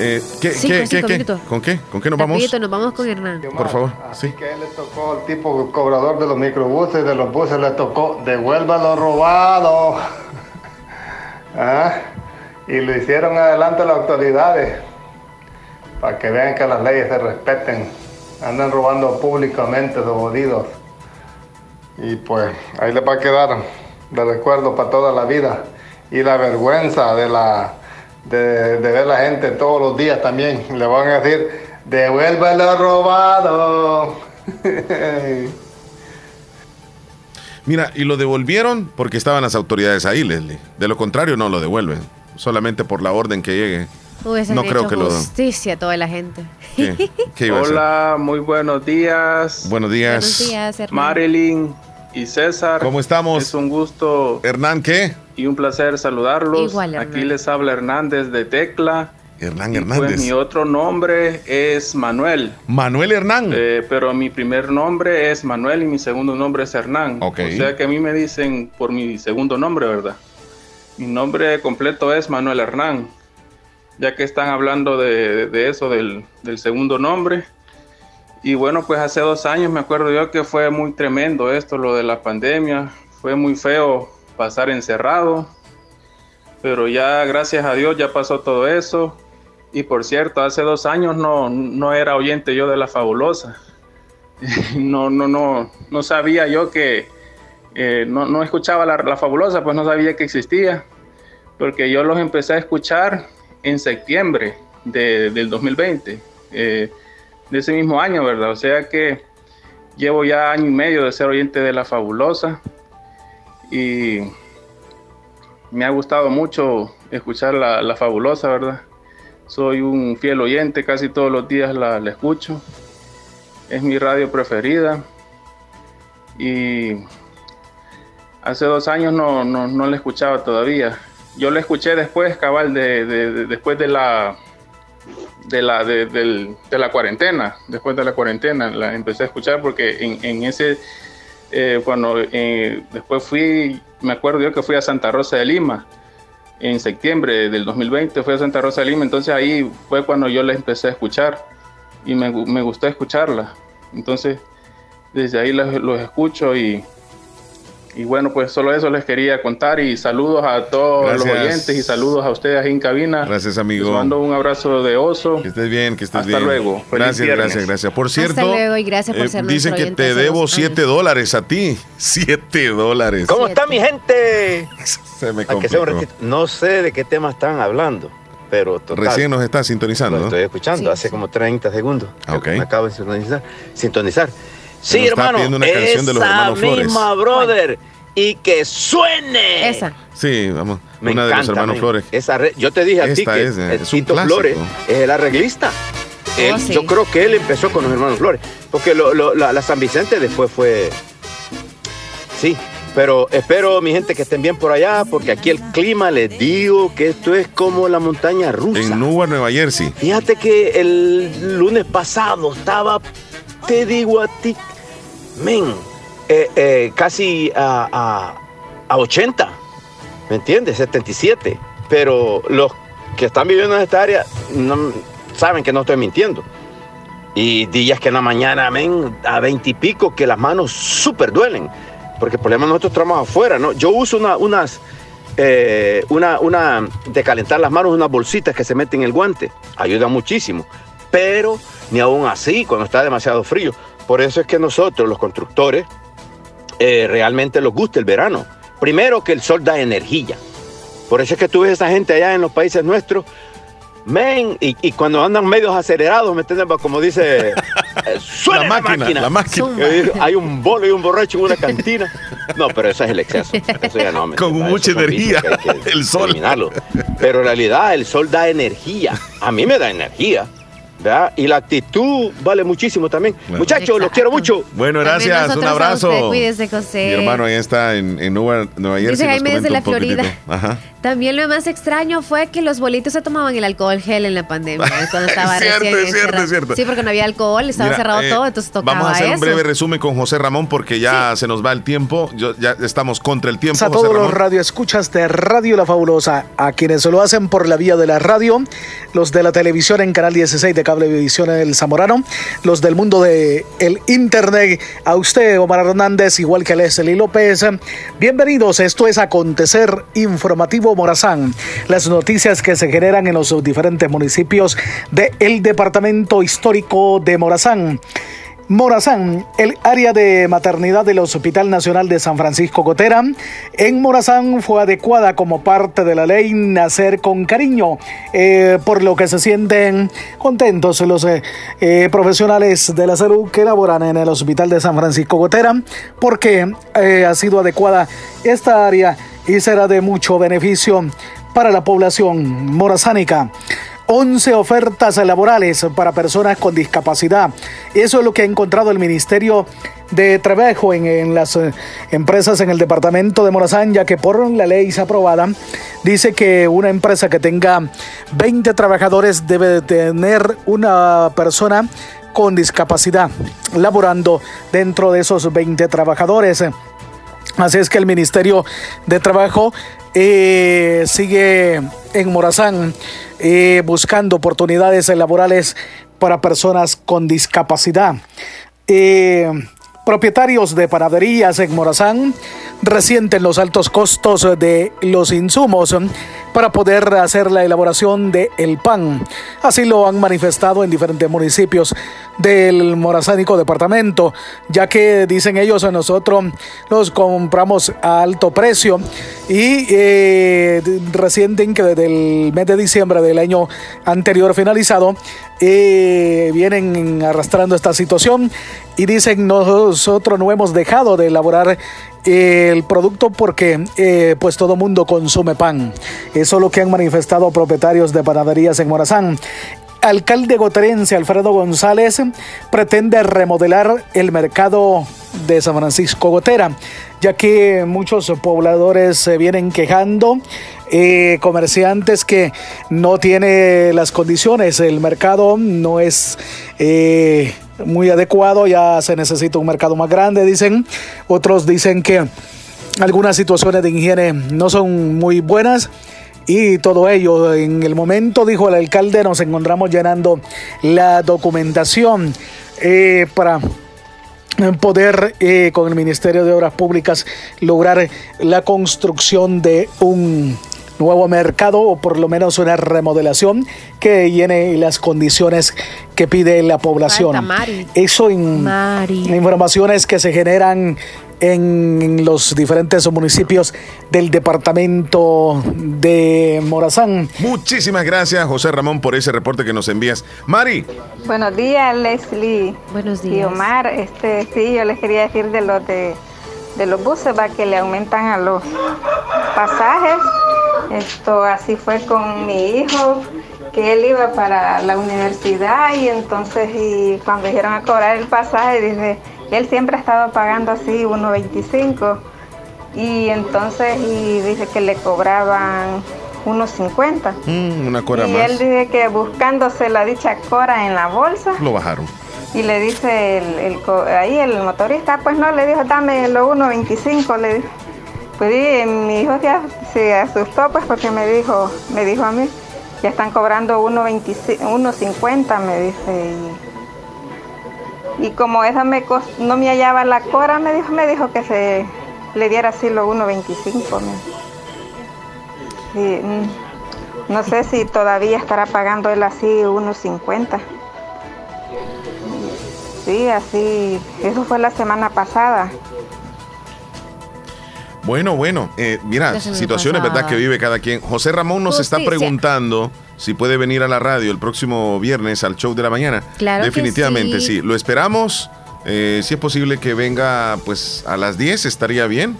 Eh, ¿qué, cinco qué? ¿Con qué? ¿Con qué nos vamos? Rapidito, nos vamos con Hernán. Por favor, sí. Que él le tocó al tipo cobrador de los microbuses, de los buses, le tocó, devuelva lo robado. <laughs> ¿Ah? Y lo hicieron adelante las autoridades, para que vean que las leyes se respeten. Andan robando públicamente los jodidos. Y pues ahí les va a quedar de recuerdo para toda la vida. Y la vergüenza de la de, de ver la gente todos los días también. Le van a decir, devuelve lo robado. <laughs> Mira, y lo devolvieron porque estaban las autoridades ahí, Leslie. De lo contrario, no lo devuelven. Solamente por la orden que llegue. No creo hecho que lo. justicia a toda la gente. ¿Qué? ¿Qué iba a <laughs> hacer? Hola, muy buenos días. Buenos días. Buenos días, Hernán. Marilyn y César. ¿Cómo estamos? Es un gusto. Hernán, ¿qué? Y un placer saludarlos. Igual. Aquí les habla Hernández de Tecla. Hernán Y Hernández. Pues mi otro nombre es Manuel. Manuel Hernán. Eh, pero mi primer nombre es Manuel y mi segundo nombre es Hernán. Ok. O sea que a mí me dicen por mi segundo nombre, ¿verdad? Mi nombre completo es Manuel Hernán. Ya que están hablando de, de eso, del, del segundo nombre. Y bueno, pues hace dos años me acuerdo yo que fue muy tremendo esto, lo de la pandemia. Fue muy feo pasar encerrado. Pero ya, gracias a Dios, ya pasó todo eso. Y por cierto, hace dos años no, no era oyente yo de la fabulosa. <laughs> No, no, no, no sabía yo que, eh, no, no escuchaba la, la fabulosa, pues no sabía que existía. Porque yo los empecé a escuchar en septiembre de- del 2020, eh, de ese mismo año, ¿verdad? O sea que llevo ya año y medio de ser oyente de la fabulosa. Y me ha gustado mucho escuchar la, fabulosa, ¿verdad? Soy un fiel oyente, casi todos los días la, escucho. Es mi radio preferida. Y hace dos años no, no, no la escuchaba todavía. Yo la escuché después, cabal, de, de- de- después de la de la de, de la cuarentena. Después de la cuarentena la empecé a escuchar porque en, en ese eh, cuando eh, después fui, me acuerdo yo que fui a Santa Rosa de Lima en septiembre del 2020, fui a Santa Rosa de Lima, entonces ahí fue cuando yo la empecé a escuchar y me, me gustó escucharla. Entonces, desde ahí los, los escucho y, y bueno, pues solo eso les quería contar y saludos a todos los oyentes y saludos a ustedes ahí en cabina. Gracias, amigo. Les mando un abrazo de oso. Que estés bien, que estés Hasta bien. luego. Feliz Gracias, viernes. gracias, gracias. Por cierto, luego y gracias por eh, ser dicen que te debo dos 7 dólares a ti. <laughs> 7 dólares. ¿Cómo está mi gente? <laughs> Se me sea complicó. No sé de qué tema están hablando, pero total. Recién nos está sintonizando. Lo estoy escuchando hace como 30 segundos. Ah, ok. Me acabo de sintonizar. sintonizar. Sí, nos está hermano. pidiendo una canción de los esa hermanos Flores. misma, brother. Y que suene. Esa. Sí, vamos. Me una de los encanta, hermanos. Flores. Esa re- Yo te dije a ti que es, eh, el es un Tito clásico. Flores es el arreglista. él, Oh, sí. yo creo que él empezó con los hermanos Flores, porque lo- lo- la, la San Vicente después fue, sí, pero espero mi gente que estén bien por allá, porque aquí el clima les digo que esto es como la montaña rusa. En Newark, Nueva Jersey. Fíjate que el lunes pasado estaba, te digo a ti, men, eh, eh, casi a, a, a 80, ¿me entiendes? 77. Pero los que están viviendo en esta área no, saben que no estoy mintiendo. Y días que en la mañana, men, a 20 y pico, que las manos súper duelen. Porque el problema nosotros estamos afuera, ¿no? Yo uso una, unas, eh, de calentar las manos, unas bolsitas que se meten en el guante. Ayuda muchísimo. Pero ni aún así, cuando está demasiado frío. Por eso es que nosotros, los constructores, eh, realmente nos gusta el verano. Primero que el sol da energía. Por eso es que tú ves a esa gente allá en los países nuestros, men, y, y cuando andan medios acelerados, ¿me entiendes? Como dice, <laughs> eh, suena la máquina, la máquina. Digo, Hay un bolo y un borracho en una cantina. No, pero eso es el exceso. Eso ya no, me Con mucha eso energía, que hay que el sol. eliminarlo. Pero en realidad el sol da energía. A mí me da energía. ¿Verdad? Y la actitud vale muchísimo también. Muchachos, los quiero mucho. Bueno, gracias. Un a abrazo. usted, cuídese, José. Mi hermano ahí está en, en Newark, Nueva Jersey. Dice nos Jaime desde la. Florida. Ajá. También lo más extraño fue que los bolitos se tomaban el alcohol gel en la pandemia, cuando estaba <laughs> Es cierto, recién es cierto, es cierto. Sí, porque no había alcohol, estaba Mira, cerrado eh, todo, entonces tocaba Vamos a hacer un breve resumen con José Ramón porque ya se nos va el tiempo. Yo- ya estamos contra el tiempo. a José todos los Ramón. radioescuchas de Radio La Fabulosa, a quienes lo hacen por la vía de la radio, los de la televisión en Canal 16 de Cablevisión El Zamorano, los del mundo de Internet, a usted, Omar Hernández, igual que a Leslie López. Bienvenidos, esto es Acontecer Informativo Morazán, las noticias que se generan en los diferentes municipios del departamento histórico de Morazán. Morazán, el área de maternidad del Hospital Nacional de San Francisco Gotera, en Morazán fue adecuada como parte de la ley Nacer con Cariño, eh, por lo que se sienten contentos los eh, eh, profesionales de la salud que laboran en el Hospital de San Francisco Gotera, porque ha sido adecuada esta área y será de mucho beneficio para la población morazánica. 11 ofertas laborales para personas con discapacidad. Eso es lo que ha encontrado el Ministerio de Trabajo en, las eh, empresas en el departamento de Morazán, ya que por la ley aprobada dice que una empresa que tenga 20 trabajadores debe de tener una persona con discapacidad laborando dentro de esos 20 trabajadores. Así es que el Ministerio de Trabajo eh, sigue en Morazán eh, buscando oportunidades laborales para personas con discapacidad. Eh, propietarios de panaderías en Morazán resienten los altos costos de los insumos para poder hacer la elaboración del el pan. Así lo han manifestado en diferentes municipios del morazánico departamento, ya que dicen ellos nosotros los compramos a alto precio y eh, que desde el mes de diciembre del año anterior finalizado eh, vienen arrastrando esta situación y dicen nosotros no hemos dejado de elaborar el producto porque eh, pues todo mundo consume pan. Eso es lo que han manifestado propietarios de panaderías en Morazán. Alcalde goterense Alfredo González pretende remodelar el mercado de San Francisco Gotera, ya que muchos pobladores se vienen quejando, eh, comerciantes que no tiene las condiciones, el mercado no es eh, muy adecuado, ya se necesita un mercado más grande, dicen, otros dicen que algunas situaciones de higiene no son muy buenas y todo ello. En el momento, dijo el alcalde, nos encontramos llenando la documentación eh, para poder eh, con el Ministerio de Obras Públicas lograr la construcción de un nuevo mercado o por lo menos una remodelación que llene las condiciones que pide la población. Falta Mari. Eso en Mari. informaciones que se generan en los diferentes municipios del departamento de Morazán. Muchísimas gracias, José Ramón, por ese reporte que nos envías. Mari, Buenos días, Leslie. Buenos Y días. Omar, este, sí, yo les quería decir de los de, de los buses, va que le aumentan a los pasajes. Esto así fue con mi hijo que él iba para la universidad y entonces y cuando dijeron a cobrar el pasaje, dice, él siempre ha estado pagando así 1.25 y entonces y dice que le cobraban unos 50. Mm, una cora y más. él dice que buscándose la dicha cora en la bolsa Lo bajaron. y le dice el, ahí el motorista, pues no, le dijo, dame lo 1.25, le dijo. Pues y mi hijo ya se asustó pues porque me dijo, me dijo a mí, ya están cobrando 1.25 1.50 me dice. Y, y como esa me cos- no me hallaba la cora, me dijo, me dijo que se le diera así lo 1.25. me- y, mm, no sé si todavía estará pagando él así 1.50. Sí, así, eso fue la semana pasada. Bueno, bueno, eh, mira, situaciones. ¿verdad? Que vive cada quien. José Ramón nos está preguntando si puede venir a la radio el próximo viernes al show de la mañana. Claro que Definitivamente, sí. sí. Lo esperamos. Eh, si es posible que venga pues a las 10, estaría bien.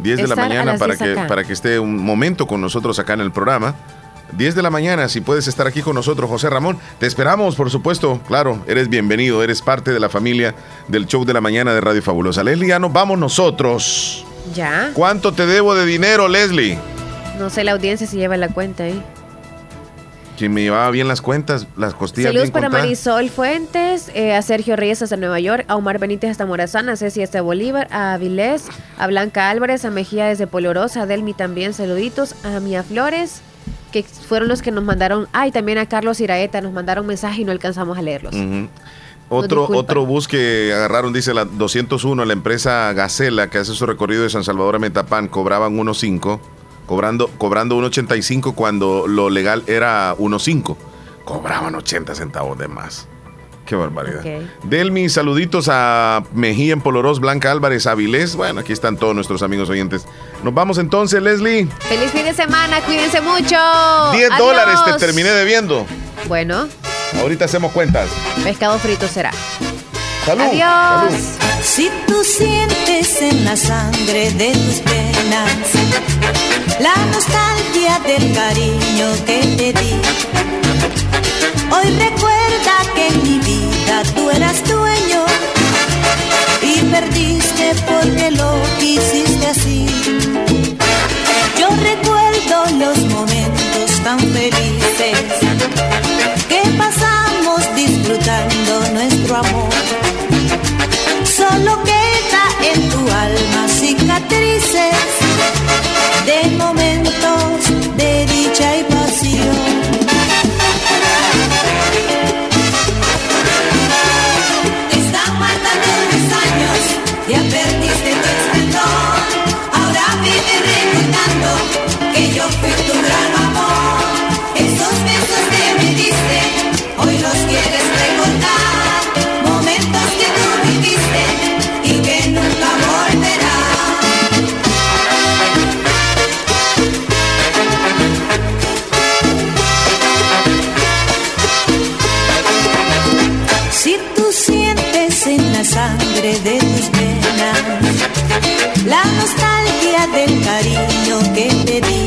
10 de la mañana para 10 que, acá. para que esté un momento con nosotros acá en el programa. 10 de la mañana, si puedes estar aquí con nosotros, José Ramón. Te esperamos, por supuesto. Claro, eres bienvenido, eres parte de la familia del show de la mañana de Radio Fabulosa. Leslie, ya nos vamos nosotros. Ya. ¿Cuánto te debo de dinero, Leslie? No sé la audiencia si lleva la cuenta ahí. Quien me llevaba bien las cuentas, las costillas Saludos bien para. Marisol Fuentes, eh, a Sergio Reyes hasta Nueva York, a Omar Benítez hasta Morazán, a Ceci hasta Bolívar, a Avilés, a Blanca Álvarez, a Mejía desde Polorosa, a Delmi también, saluditos, a Mía Flores, que fueron los que nos mandaron, ay, también a Carlos Iraeta, nos mandaron mensaje y no alcanzamos a leerlos. Ujú. Otro, otro bus que agarraron, dice la 201, la empresa Gacela, que hace su recorrido de San Salvador a Metapán, cobraban 1.5, cobrando, cobrando 1.85 cuando lo legal era 1.5. Cobraban 80 centavos de más. Qué barbaridad. Delmi, saluditos a Mejía en Polorós, Blanca Álvarez, Avilés. Bueno, aquí están todos nuestros amigos oyentes. Nos vamos entonces, Leslie. Feliz fin de semana, cuídense mucho. 10 Adiós. dólares te terminé debiendo. Bueno, Ahorita hacemos cuentas. pescado frito será. Salud. Adiós. Si tú sientes en la sangre de tus penas la nostalgia del cariño que te di, hoy recuerda que en mi tú eras dueño y perdiste porque lo quisiste así. Yo recuerdo los momentos tan felices que pasamos disfrutando nuestro amor. Solo queda en tu alma cicatrices de momentos de dicha y pasión. La nostalgia del cariño que te di.